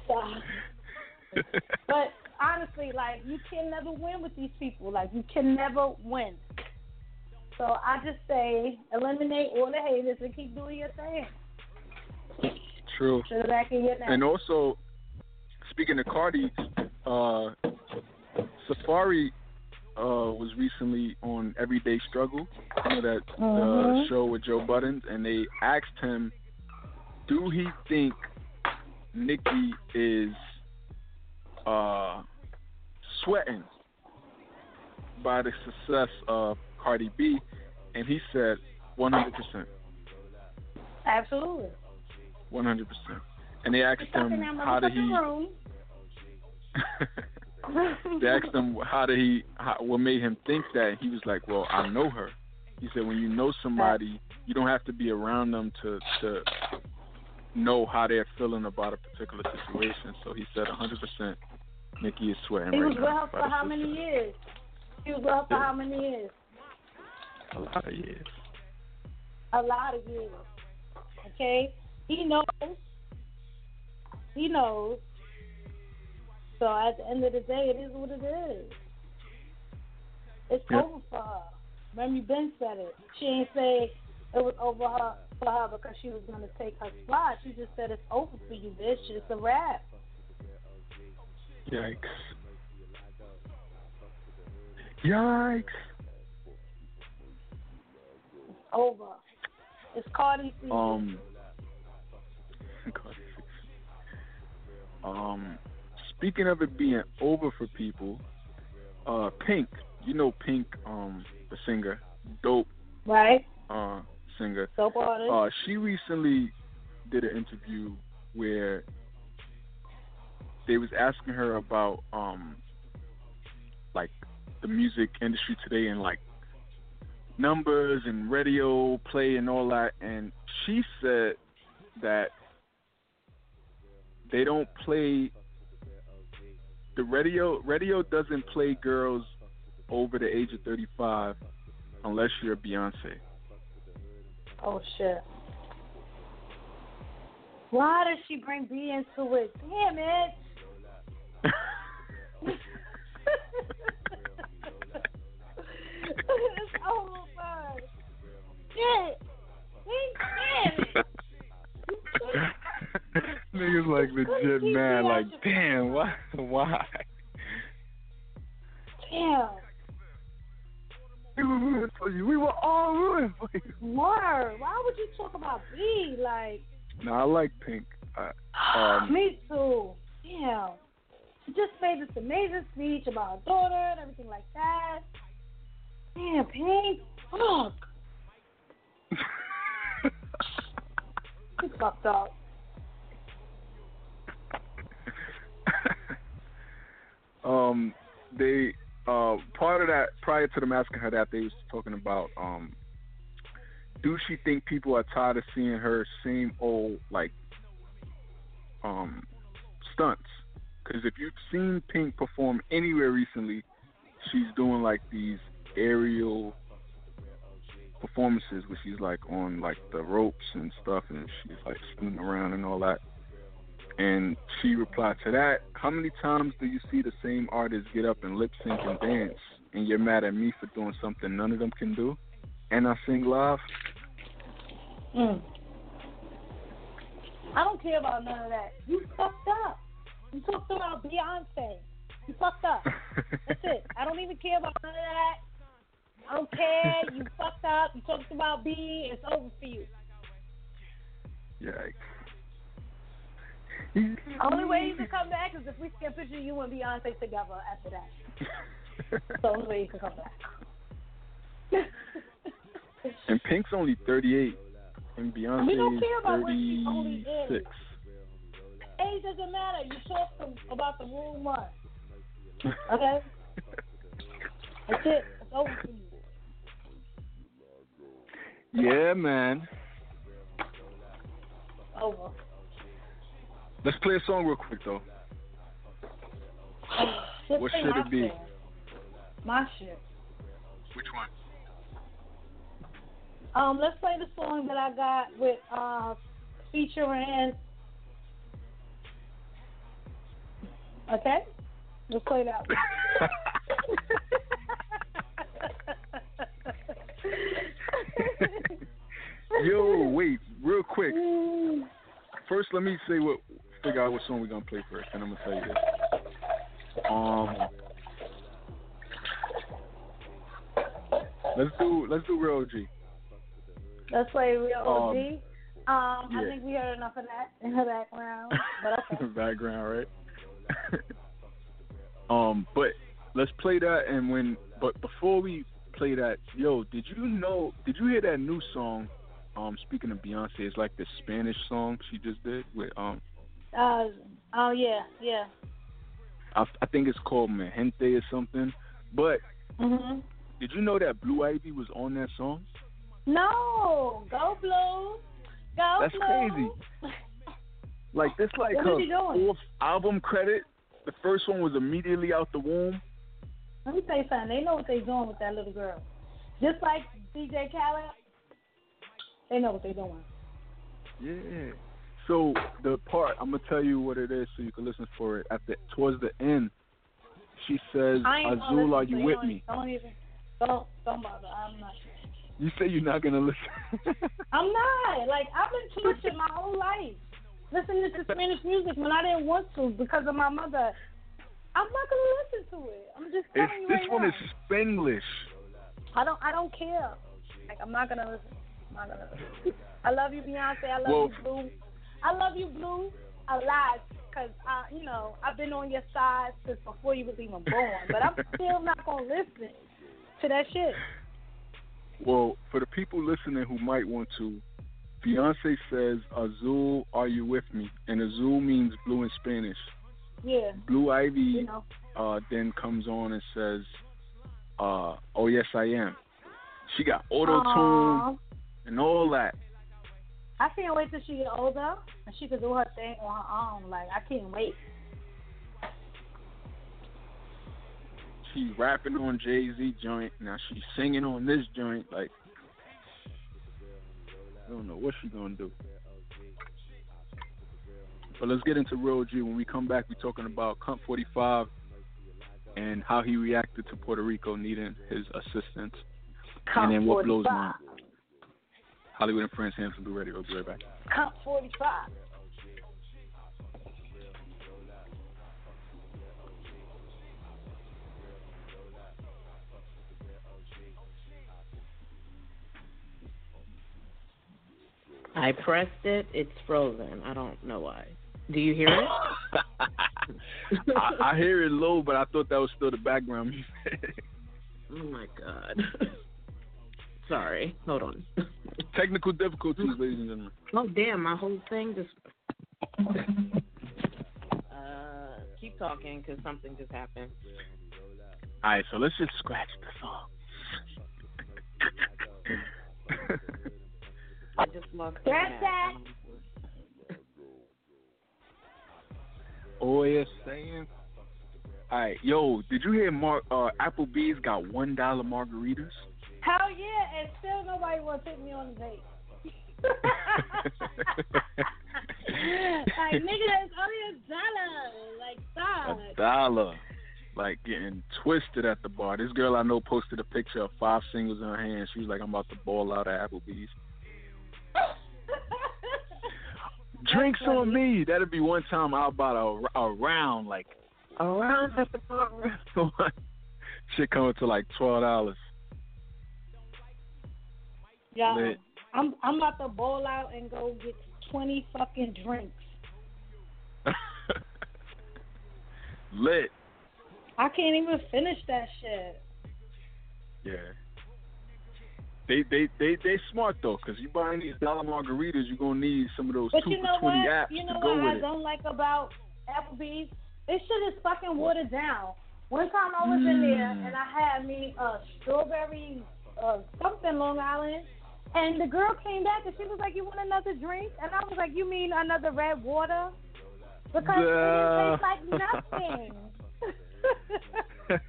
stop. But honestly, like you can never win with these people. Like you can never win. So I just say eliminate all the haters and keep doing your thing. True. To the back of your neck. And also, speaking of Cardi, uh, Safari uh, was recently on Everyday Struggle, you know that uh, show with Joe Budden, and they asked him, "Do he think Nicki is uh, sweating by the success of Cardi B?" And he said, "100 percent, Absolutely. 100 percent." And they asked It's up in him, "How did he?" motherfucking room. they asked him how did he how, what made him think that he was like well i know her he said when you know somebody you don't have to be around them to to know how they're feeling about a particular situation so he said 100% nikki is sweating He right was with now her for how many success. years? He was with her for how many years? a lot of years A lot of years. Okay? He knows. He knows. So at the end of the day, it is what it is. It's Yep. over for her. Remy Ben said it. She ain't say it was over her for her because she was gonna take her spot. She just said it's over for you, bitch. It's a wrap. yikes yikes It's over. It's Cardi season. um um speaking of it being over for people uh pink you know pink um the singer dope right? uh singer Soap artist. uh she recently did an interview where they was asking her about um like the music industry today and like numbers and radio play and all that and she said that they don't play the radio radio doesn't play girls over the age of 35 unless you're a Beyonce. Oh shit. Why does she bring B into it? Damn it. It. Niggas like couldn't legit keep mad. Like, damn, why? Why? Damn. We were rooting for you. We were all rooting for you. Word. Why would you talk about B? Like, No, I like Pink. I, um, me too. Damn. She just made this amazing speech about her daughter and everything like that. Damn, Pink. Fuck. She fucked up. Um, they uh part of that prior to them asking her that they was talking about um, do she think people are tired of seeing her same old like um stunts? Because if you've seen Pink perform anywhere recently, she's doing like these aerial performances where she's like on like the ropes and stuff and she's like spinning around and all that. And she replied to that, How many times do you see the same artist get up and lip sync and dance and you're mad at me for doing something none of them can do? And I sing live? Mm. I don't care about none of that. You fucked up. You talked about Beyonce. You fucked up. That's it. I don't even care about none of that. I don't care. You fucked up. You talked about B. It's over for you. Yikes. Only way you can come back is if we can picture you and Beyonce together after that. That's the only way you can come back. and Pink's only 38 and Beyonce We don't is care about what she only 36. is. Age doesn't matter. You talk to, about the wrong one. Okay? That's it. It's over for you. Yeah, man. Over. Let's play a song real quick though. Just What should it be? shit. My shit. Which one? Um, let's play the song that I got with uh featuring Okay? Let's play that. Yo, wait, real quick. First, let me say what figure out what song we're gonna play first, and I'm gonna tell you this. Um, let's do let's do real OG. Let's play Real OG. Um, Um, I think we heard enough of that in the background. But okay. Background, right? um, but let's play that, and when but before we play that, yo, did you know? Did you hear that new song? Um, speaking of Beyonce, it's like the Spanish song she just did with um Uh, oh yeah, yeah. I, I think it's called Mi Gente or something. But Mhm. did you know that Blue Ivy was on that song? No, go blue, go That's blue. crazy. Like this, like What her is he doing? fourth album credit. The first one was immediately out the womb. Let me tell you something. They know what they're doing with that little girl. Just like DJ Khaled, they know what they're doing. Yeah. So the part I'm gonna tell you what it is, so you can listen for it. At the towards the end, she says, "Azul, are you it. with don't, me?" Don't even. Don't don't bother. I'm not. You say you're not gonna listen. I'm not. Like I've been tortured my whole life, listening to Spanish music when I didn't want to because of my mother. I'm not gonna listen to it. I'm just telling it's, you this right one now. is Spanglish. I don't. I don't care. Like I'm not gonna listen. I'm not gonna listen. I love you, Beyonce. I love Well- you, Blue. I love you, Blue, a lot. Cause I, you know, I've been on your side since before you was even born. But I'm still not gonna listen to that shit. Well, for the people listening who might want to, Beyonce says, Azul, are you with me? And Azul means blue in Spanish. Yeah, Blue Ivy you know. uh, then comes on and says, uh, oh, yes, I am. She got auto tune and all that. I can't wait till she get older and she can do her thing on her own. Like I can't wait. She's rapping on Jay Z joint. Now she's singing on this joint. Like, I don't know what she's gonna do. But let's get into Real G. When we come back, we're talking about Cunt 45 and how he reacted to Puerto Rico needing his assistance. and then what blows 45. mine. Holliewood and Friends, Hampton Blu Radio. We'll be right back. Comp 45. I pressed it. It's frozen. I don't know why. Do you hear it? I, I, hear it low, but I thought that was still the background oh my god. Sorry. Hold on. Technical difficulties, ladies and gentlemen. Oh damn! My whole thing just. uh, keep talking because something just happened. All right, so let's just scratch the song. I just lost. the that. oh, yeah, saying. All right, yo, did you hear Mark? uh, Applebee's got one dollar margaritas? Hell yeah, and still nobody wants to take me on a date. like nigga, that's only a dollar. Like stop. A dollar. Like getting twisted at the bar. This girl I know posted a picture of five singles in her hand. She was like, I'm about to ball out at Applebee's. Drinks on me. That'd be one time I'll buy a, a round, like a round at the bar. Shit coming to like twelve dollars. Yo, Lit. I'm I'm about to bowl out and go get twenty fucking drinks. Lit. I can't even finish that shit. Yeah. They they they they smart though, cause you buying these dollar margaritas, you're gonna need some of those But two you know for twenty what? apps You know to go what I with it. don't like about Applebee's? This shit is fucking watered down. One time I was in there Mm. and I had me a strawberry uh, something Long Island, and the girl came back and she was like, "You want another drink?" And I was like, "You mean another red water?" Because it Duh. didn't taste like nothing.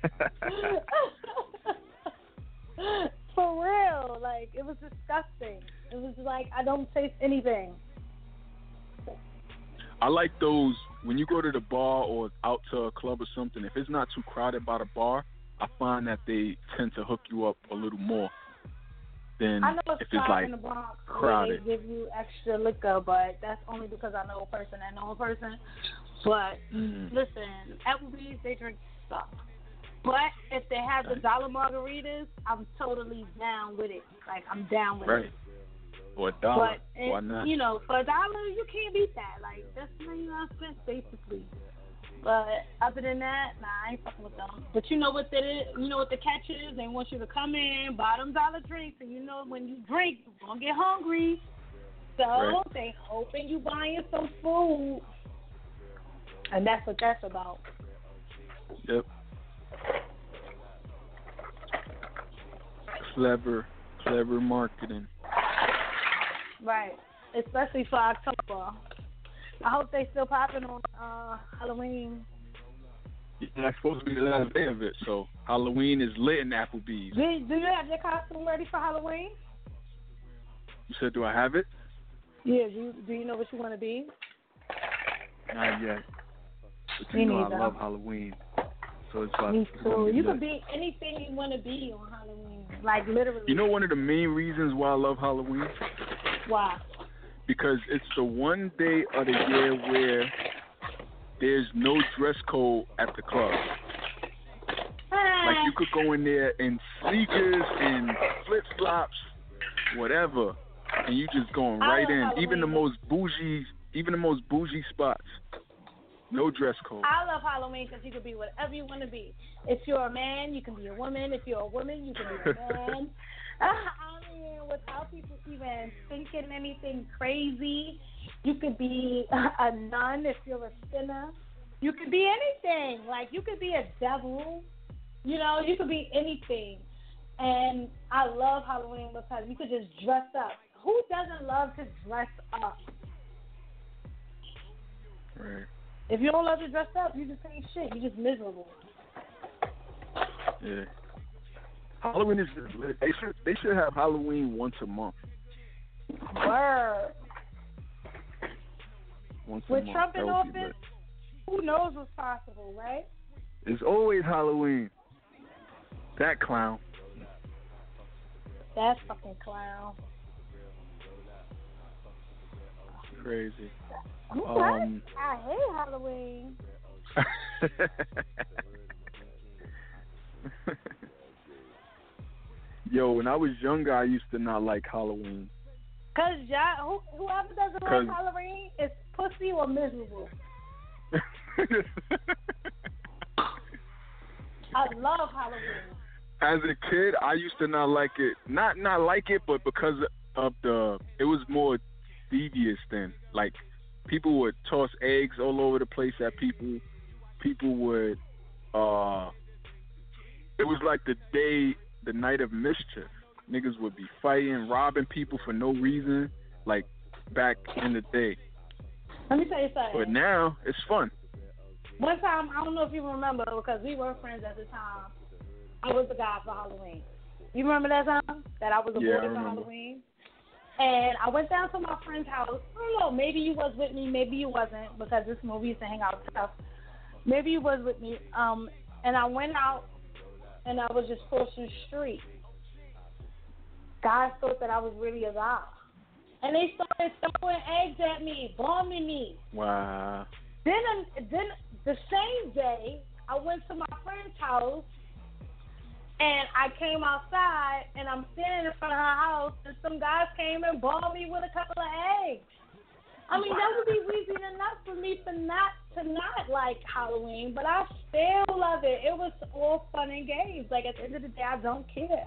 For real, like it was disgusting. It was like I don't taste anything. I like those when you go to the bar or out to a club or something. If it's not too crowded by the bar, I find that they tend to hook you up a little more than I know it's if it's crowded like in the Bronx crowded. they give you extra liquor, but that's only because I know a person that know a person. But Mhm. listen, Applebee's they drink stuff. But if they have the dollar margaritas, I'm totally down with it. Like I'm down with right it. or a dollar. But Why not? you know, for a dollar you can't beat that. Like that's money I spent basically. But other than that, nah, I ain't fucking with them. But you know what that is? You know what the catch is? They want you to come in, buy them dollar drinks, and you know when you drink, you're gonna get hungry. So Right. they hoping you buying some food, and that's what that's about. Yep. Clever, clever marketing. Right. Especially for October. I hope they still popping on uh Halloween. Yeah, that's supposed to be the last day of it. So Halloween is lit in Applebee's. Do, do you have your costume ready for Halloween? You said, do I have it? Yeah. Do you, do you know what you want to be? Not yet. But Me you know neither. I love Halloween. So it's like Me too. You could be anything you want to be on Halloween. Like literally. You know one of the main reasons why I love Halloween? why? Because it's the one day of the year where there's no dress code at the club. Like you could go in there in sneakers and flip flops, whatever, and you just going right in. Even the most bougie, even the most bougie spots, no dress code. I love Halloween because you can be whatever you want to be. If you're a man, you can be a woman. If you're a woman, you can be a man. Ah, I without people even thinking anything crazy, you could be a nun if you're a sinner. You could be anything. Like you could be a devil. You know, you could be anything. And I love Halloween because you could just dress up. Who doesn't love to dress up? Right. If you don't love to dress up, you just ain't shit. You just miserable. Yeah. Halloween is. They should they should have Halloween once a month. Word. Once a With month. Trump in office, lit. who knows what's possible, right? It's always Halloween. That clown. That fucking clown. Crazy. What? Um, I hate Halloween. Yo, when I was younger, I used to not like Halloween. Cause y'all, who, whoever doesn't like Halloween is pussy or miserable. I love Halloween. As a kid, I used to not like it. Not not like it, but because of the, it was more devious then. Like people would toss eggs all over the place at people. People would, uh, it was like the day, the night of mischief. Niggas would be fighting, robbing people for no reason, like back in the day. Let me tell you something. But now it's fun. One time, I don't know if you remember because we were friends at the time. I was the guy for Halloween. You remember that time that I was a Yeah, boy for. Halloween? And I went down to my friend's house. I don't know, maybe you was with me, maybe you wasn't because this movie used to hang out tough. Maybe you was with me. Um, and I went out and I was just crossing the street. Guys thought that I was really a guy. And they started throwing eggs at me, bombing me. Wow. Then, um, then the same day, I went to my friend's house, and I came outside, and I'm standing in front of her house, and some guys came and bombed me with a couple of eggs. I mean, that would be reason enough for me to not to not like Halloween, but I still love it. It was all fun and games. Like at the end of the day, I don't care.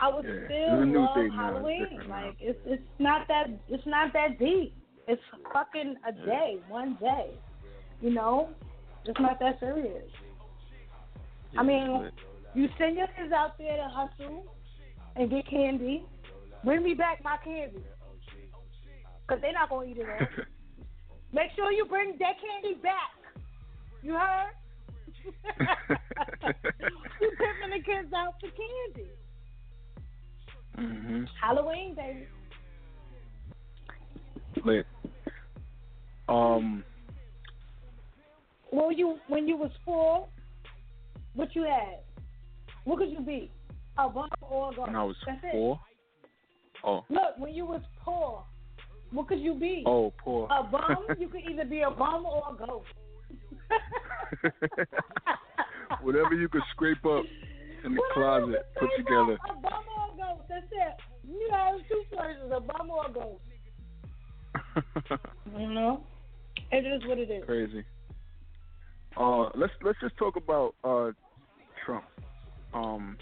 I would Yeah, still love. It's Halloween. Like it's it's not that it's not that deep. It's fucking a Yeah. day, one day. You know, it's not that serious. I mean, you send your kids out there to hustle and get candy. Bring me back my candy. Because they're not going to eat it all. Make sure you bring that candy back. You heard? you pimping the kids out for candy. hmm Halloween, baby. Lit. Um, Well, you when you was four, what you had? What could you be? A bum or a ghost? when I was That's it. Oh, Look, when you was poor, what could you be? oh, poor. A bum? you could either be a bum or a ghost. Whatever you could scrape up in the Whatever closet, put together. up, A bum or a ghost. That's it. You have two choices: a bum or a ghost. You know, it is what it is. Crazy. Uh, let's let's just talk about uh Trump. Um,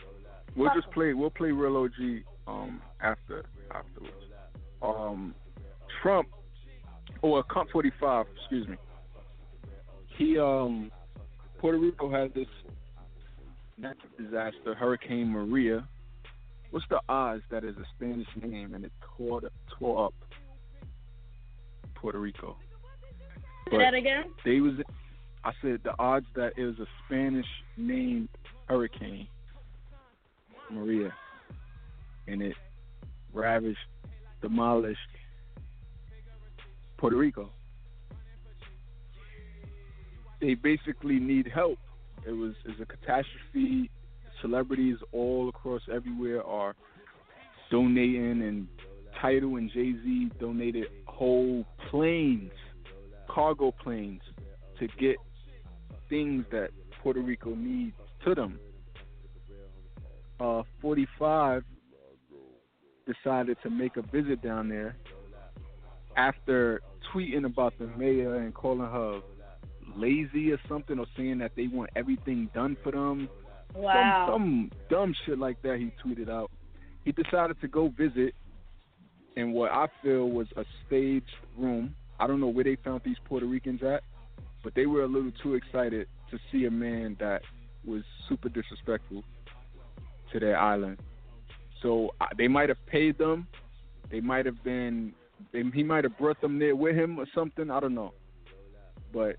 we'll just play we'll play Real OG um after afterwards. Um, Trump or Comp 45, excuse me. He um Puerto Rico had this natural disaster, Hurricane Maria. What's the odds that is a Spanish name and it tore tore up Puerto Rico? Say that again. they was I said the odds that it was a Spanish named hurricane Maria and it ravaged demolished Puerto Rico. They basically need help. It was is a catastrophe. Celebrities all across everywhere are donating and Title and Jay Z donated whole planes, cargo planes, to get things that Puerto Rico needs to them. Uh, 45 decided to make a visit down there after tweeting about the mayor and calling her lazy or something, or saying that they want everything done for them. Wow. Some, some dumb shit like that he tweeted out. He decided to go visit in what I feel was a staged room. I don't know where they found these Puerto Ricans at, but they were a little too excited to see a man that was super disrespectful to their island. So they might have paid them. They might have been. They, he might have brought them there with him or something. I don't know. But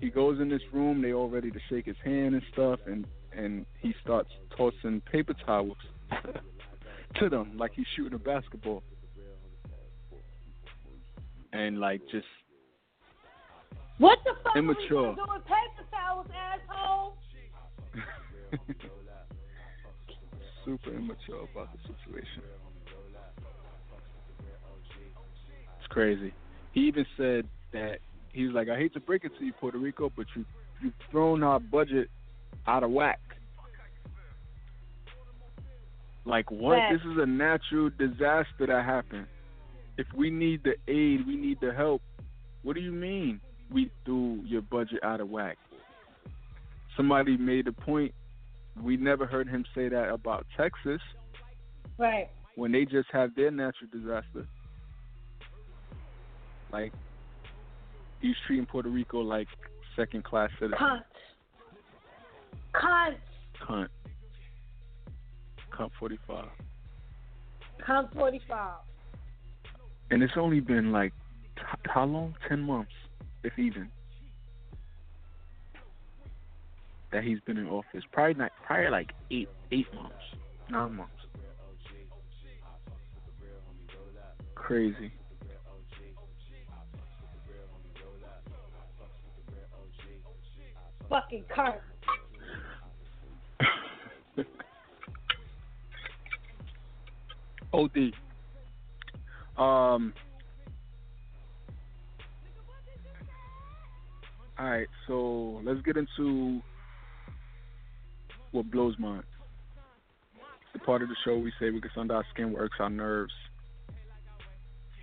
he goes in this room. They all ready to shake his hand and stuff, and and he starts tossing paper towels to them like he's shooting a basketball. And like just What the fuck Immature. are we doing paper towels, asshole? super immature about the situation. Crazy. He even said that he was like, I hate to break it to you, Puerto Rico, but you you've thrown our budget out of whack. Like what? Facts. This is a natural disaster that happened. If we need the aid, we need the help. What do you mean we threw your budget out of whack? Somebody made a point. We never heard him say that about Texas Right. when they just have their natural disaster. Like he's treating Puerto Rico like second class citizens. Cunt. Cunt. Cunt. Cunt forty five. Cunt 45. And it's only been like t- how long? Ten months, if even. That he's been in office. Probably not. Probably like eight, eight months, nine months. Crazy. Fucking cunt. Od. Um. All right, so let's get into what blows my. The part of the show we say we get under our skin, works our nerves.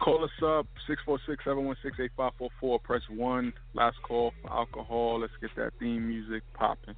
Call us up, 646-716-8544. Press 1. Last call for alcohol. Let's get that theme music popping.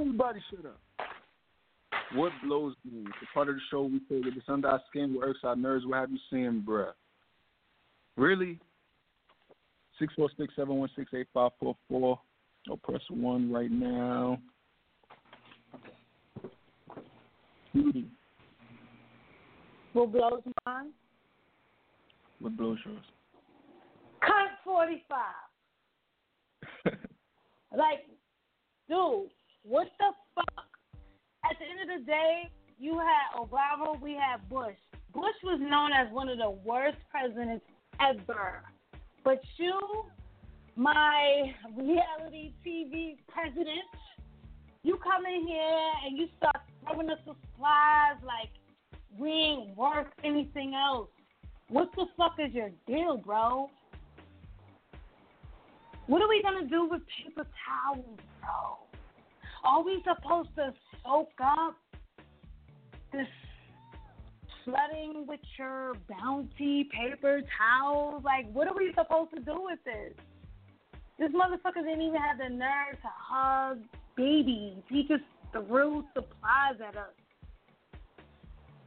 Everybody shut up. What blows me? The part of the show we say that it's under our skin, what irks our nerves, what have you seen, bruh? Really? 646-716-8544. Or press 1 right now. Hmm. What blows mine? What blows yours? Cunt 45. Like, dude, what the fuck? At the end of the day, you had Obama, we had Bush. Bush was known as one of the worst presidents ever. But you, my reality TV president, you come in here and you start throwing us supplies like we ain't worth anything else. What the fuck is your deal, bro? What are we gonna do with paper towels, bro? Are we supposed to soak up this flooding with your bounty paper towels? Like, what are we supposed to do with this? This motherfucker didn't even have the nerve to hug babies. He just threw supplies at us.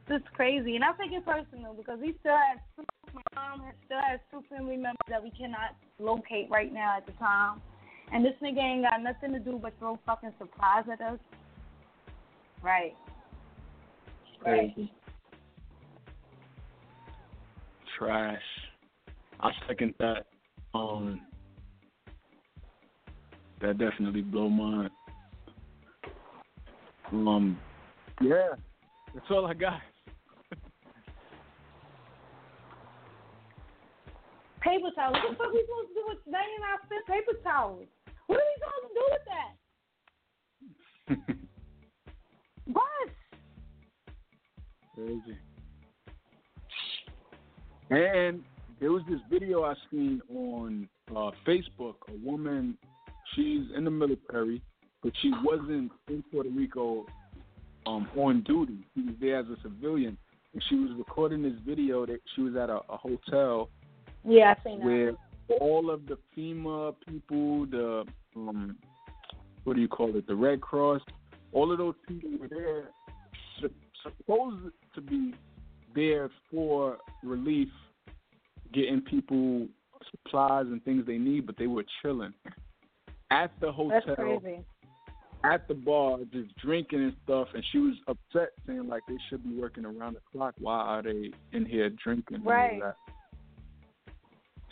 This is crazy, and I take it personal because we still have two. My mom has, still has two family members that we cannot locate right now at the time, and this nigga ain't got nothing to do but throw fucking supplies at us. Right. Right. Crazy. Trash. I second that. Um, that definitely blow mine. Um, yeah, that's all I got. Paper towels. What the fuck we supposed to do with 99 cent paper towels? What are we supposed to do with that? What? Crazy. And there was this video I seen on uh, Facebook. A woman, she's in the military, but she wasn't in Puerto Rico um, on duty. She was there as a civilian, and she was recording this video that she was at a, a hotel Yeah, I seen that. where all of the FEMA people, the um, what do you call it, the Red Cross, all of those people were there, su- supposed to be there for relief, getting people supplies and things they need, but they were chilling at the hotel, at the bar, just drinking and stuff. And she was upset, saying like they should be working around the clock. Why are they in here drinking? and all Right.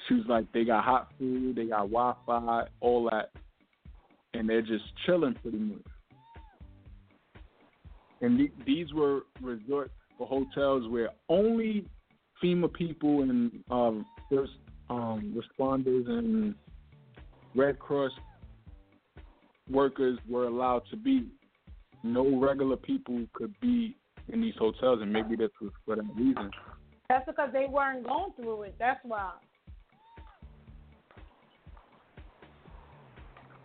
She was like, they got hot food, they got Wi-Fi, all that, and they're just chilling pretty much. and the, these were resorts for hotels where only FEMA people and um, first um, responders and Red Cross workers were allowed to be. No regular people could be in these hotels, and maybe that's for that reason. That's because they weren't going through it. That's why.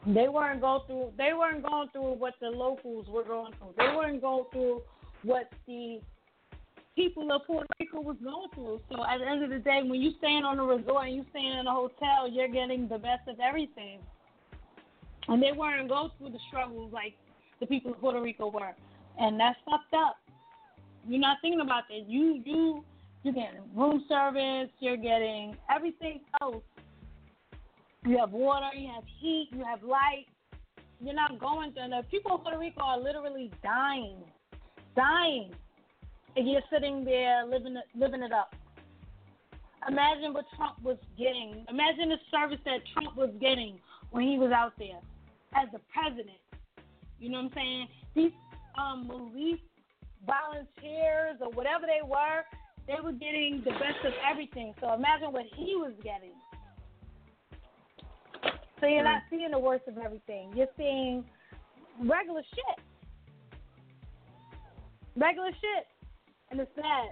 They weren't going through. They weren't going through what the locals were going through. They weren't going through what the people of Puerto Rico was going through. So at the end of the day, when you're staying on a resort and you're staying in a hotel, you're getting the best of everything. And they weren't going through the struggles like the people of Puerto Rico were, and that's fucked up. You're not thinking about that. You you you're getting room service. You're getting everything else you have water, you have heat, you have light. You're not going through. The people in Puerto Rico are literally dying, dying, and you're sitting there living it, living it up. Imagine what Trump was getting. Imagine the service that Trump was getting when he was out there as the president. You know what I'm saying? These um, police volunteers or whatever they were, they were getting the best of everything. So imagine what he was getting. So you're not seeing the worst of everything. You're seeing regular shit. Regular shit. And it's sad.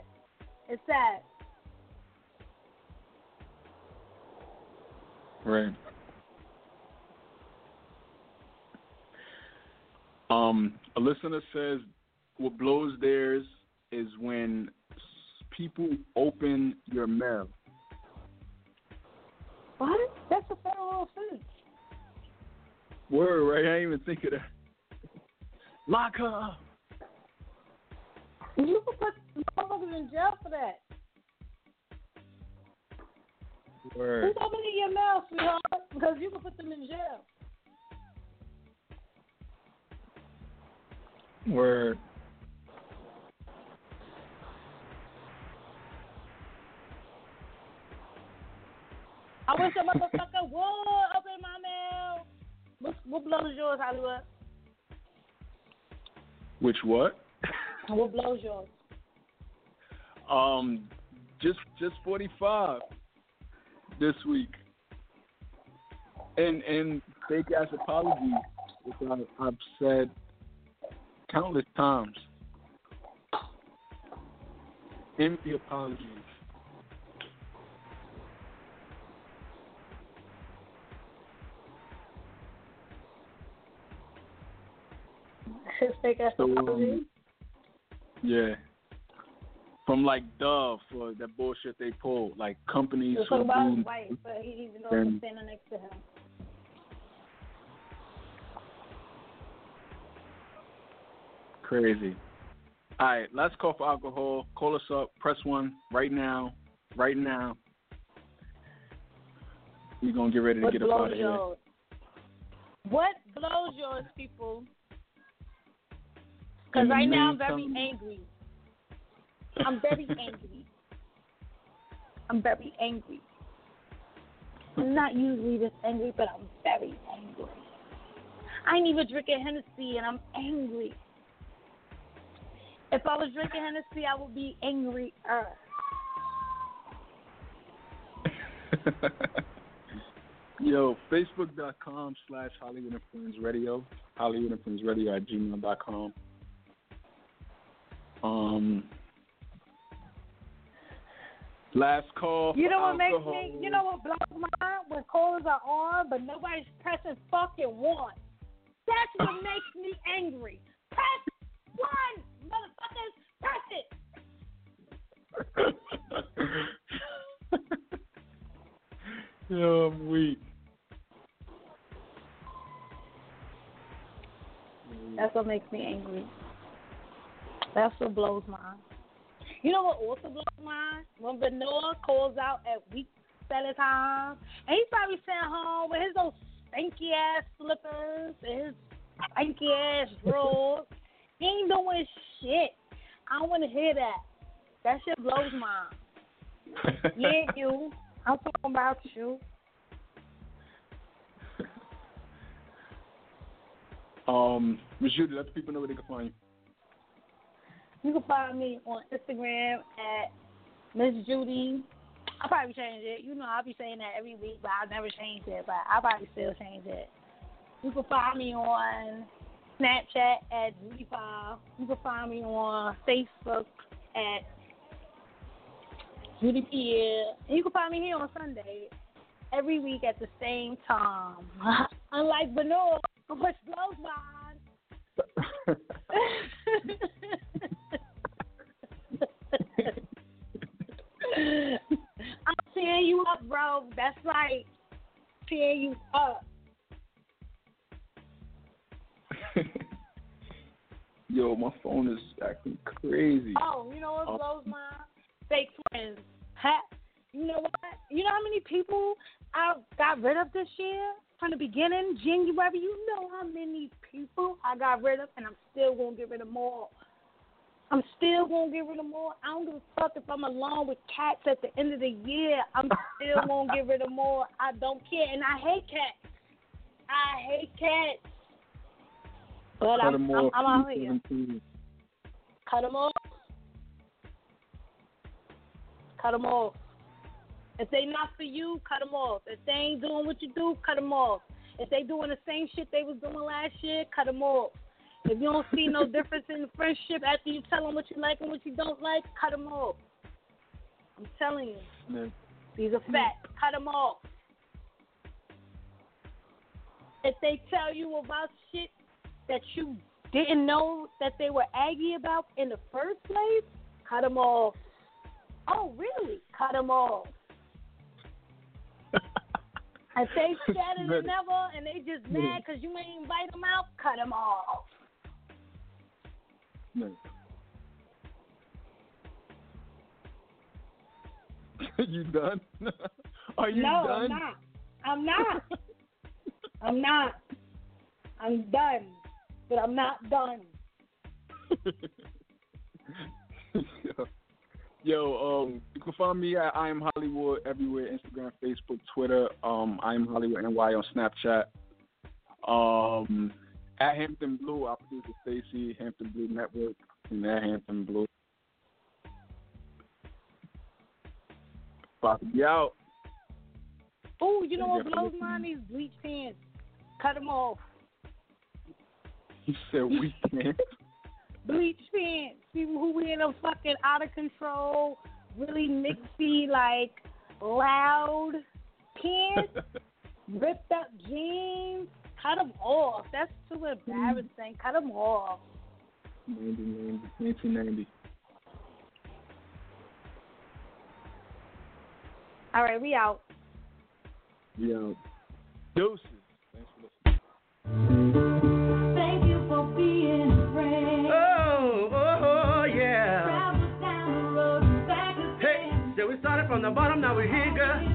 It's sad. Right. Um, a listener says what blows theirs is when people open your mail. What? That's a federal offense. Word, right? I didn't even think of that. Lock her up. You can put motherfuckers in jail for that. Word. Who's opening your mouth, sweetheart? Because you can put them in jail. Word. I wish a motherfucker would open my mail. What, what blows yours, Holliewood? Which what? What blows yours? Um, just just forty five this week, and and fake ass apologies, which I, I've said countless times. Empty apologies. His fake ass So, um. Yeah. From like Dove for that bullshit they pulled, like companies who talking about his wife, but he even though Then- I'm standing next to him. crazy. All right, let's call for alcohol. Call us up. Press one right now. Right now. We're gonna get ready to What get up out of here. yours? What blows yours, people? Because right now I'm very angry. I'm very angry. I'm very angry. I'm not usually this angry, but I'm very angry. I ain't even drinking Hennessy, and I'm angry. If I was drinking Hennessy, I would be angrier. Yo, Facebook.com slash Holliewood and Friends Radio. Holliewood and Friends Radio at gmail.com. Um, last call. You know what makes me? You know what blows my mind? When callers are on, but nobody's pressing fucking one. That's what makes me angry. Press one, motherfuckers. Press it. Yo, I'm weak. That's what makes me angry. That's what blows my mind. You know what also blows my mind? When Venor calls out at week seven time, and he's probably sitting home with his those stanky ass slippers and his stanky ass drawers. he ain't doing shit. I don't want to hear that. That shit blows my mind. Yeah, you. I'm talking about you. um, Miss Judy, let the people know where they can find you. You can find me on Instagram at Miss Judy. I'll probably change it. You know, I'll be saying that every week, but I'll never change it. But I'll probably still change it. You can find me on Snapchat at Judy5. You can find me on Facebook at Judy Pierre. And you can find me here on Sunday every week at the same time. Unlike Venor, which blows mine. I'm tearing you up, bro. That's right. Tearing you up. Yo, my phone is acting crazy. Oh, you know what Oh. blows my fake friends? Ha, you know what? You know how many people I got rid of this year from the beginning, January? You know how many people I got rid of, and I'm still gonna get rid of more. I'm still gonna get rid of more. I don't give a fuck if I'm alone with cats at the end of the year. I'm still gonna get rid of more. I don't care, and I hate cats. I hate cats. But Cut I'm, them I'm. I'm out here. Cut them off. Cut them off. If they not for you, cut them off. If they ain't doing what you do, cut them off. If they doing the same shit they was doing last year, cut them off. If you don't see no difference in the friendship after you tell them what you like and what you don't like, cut them off. I'm telling you, Man, these are facts. Cut them off. If they tell you about shit that you didn't know that they were aggy about in the first place, cut them off. Oh, really? Cut them off. If they scared of the never and they just mad because you ain't invite them out, cut them off. Man. you done? Are you no, done? I'm not. I'm not. I'm not. I'm done. But I'm not done. Yo, um, you can find me at I am Holliewood everywhere: Instagram, Facebook, Twitter. Um, I am Holliewood NY on Snapchat. Um, at Hampton Blu, I produce with Stacy Hampton Blu Network, and at Hampton Blu. About to be out. Oh, you know what blows mine? These bleach pants. Cut them off. He said we can't. bleach pants. People who wear them fucking out of control, really mixy, like loud pants, ripped up jeans. Cut them off. That's too embarrassing. Cut them off. 1990. 1990. All right, we out. We out. Deuces. Thanks for listening. Thank you for being a friend. Oh, oh, oh, yeah. Travel down the road and back Hey, so we started from the bottom, now we're here, girl.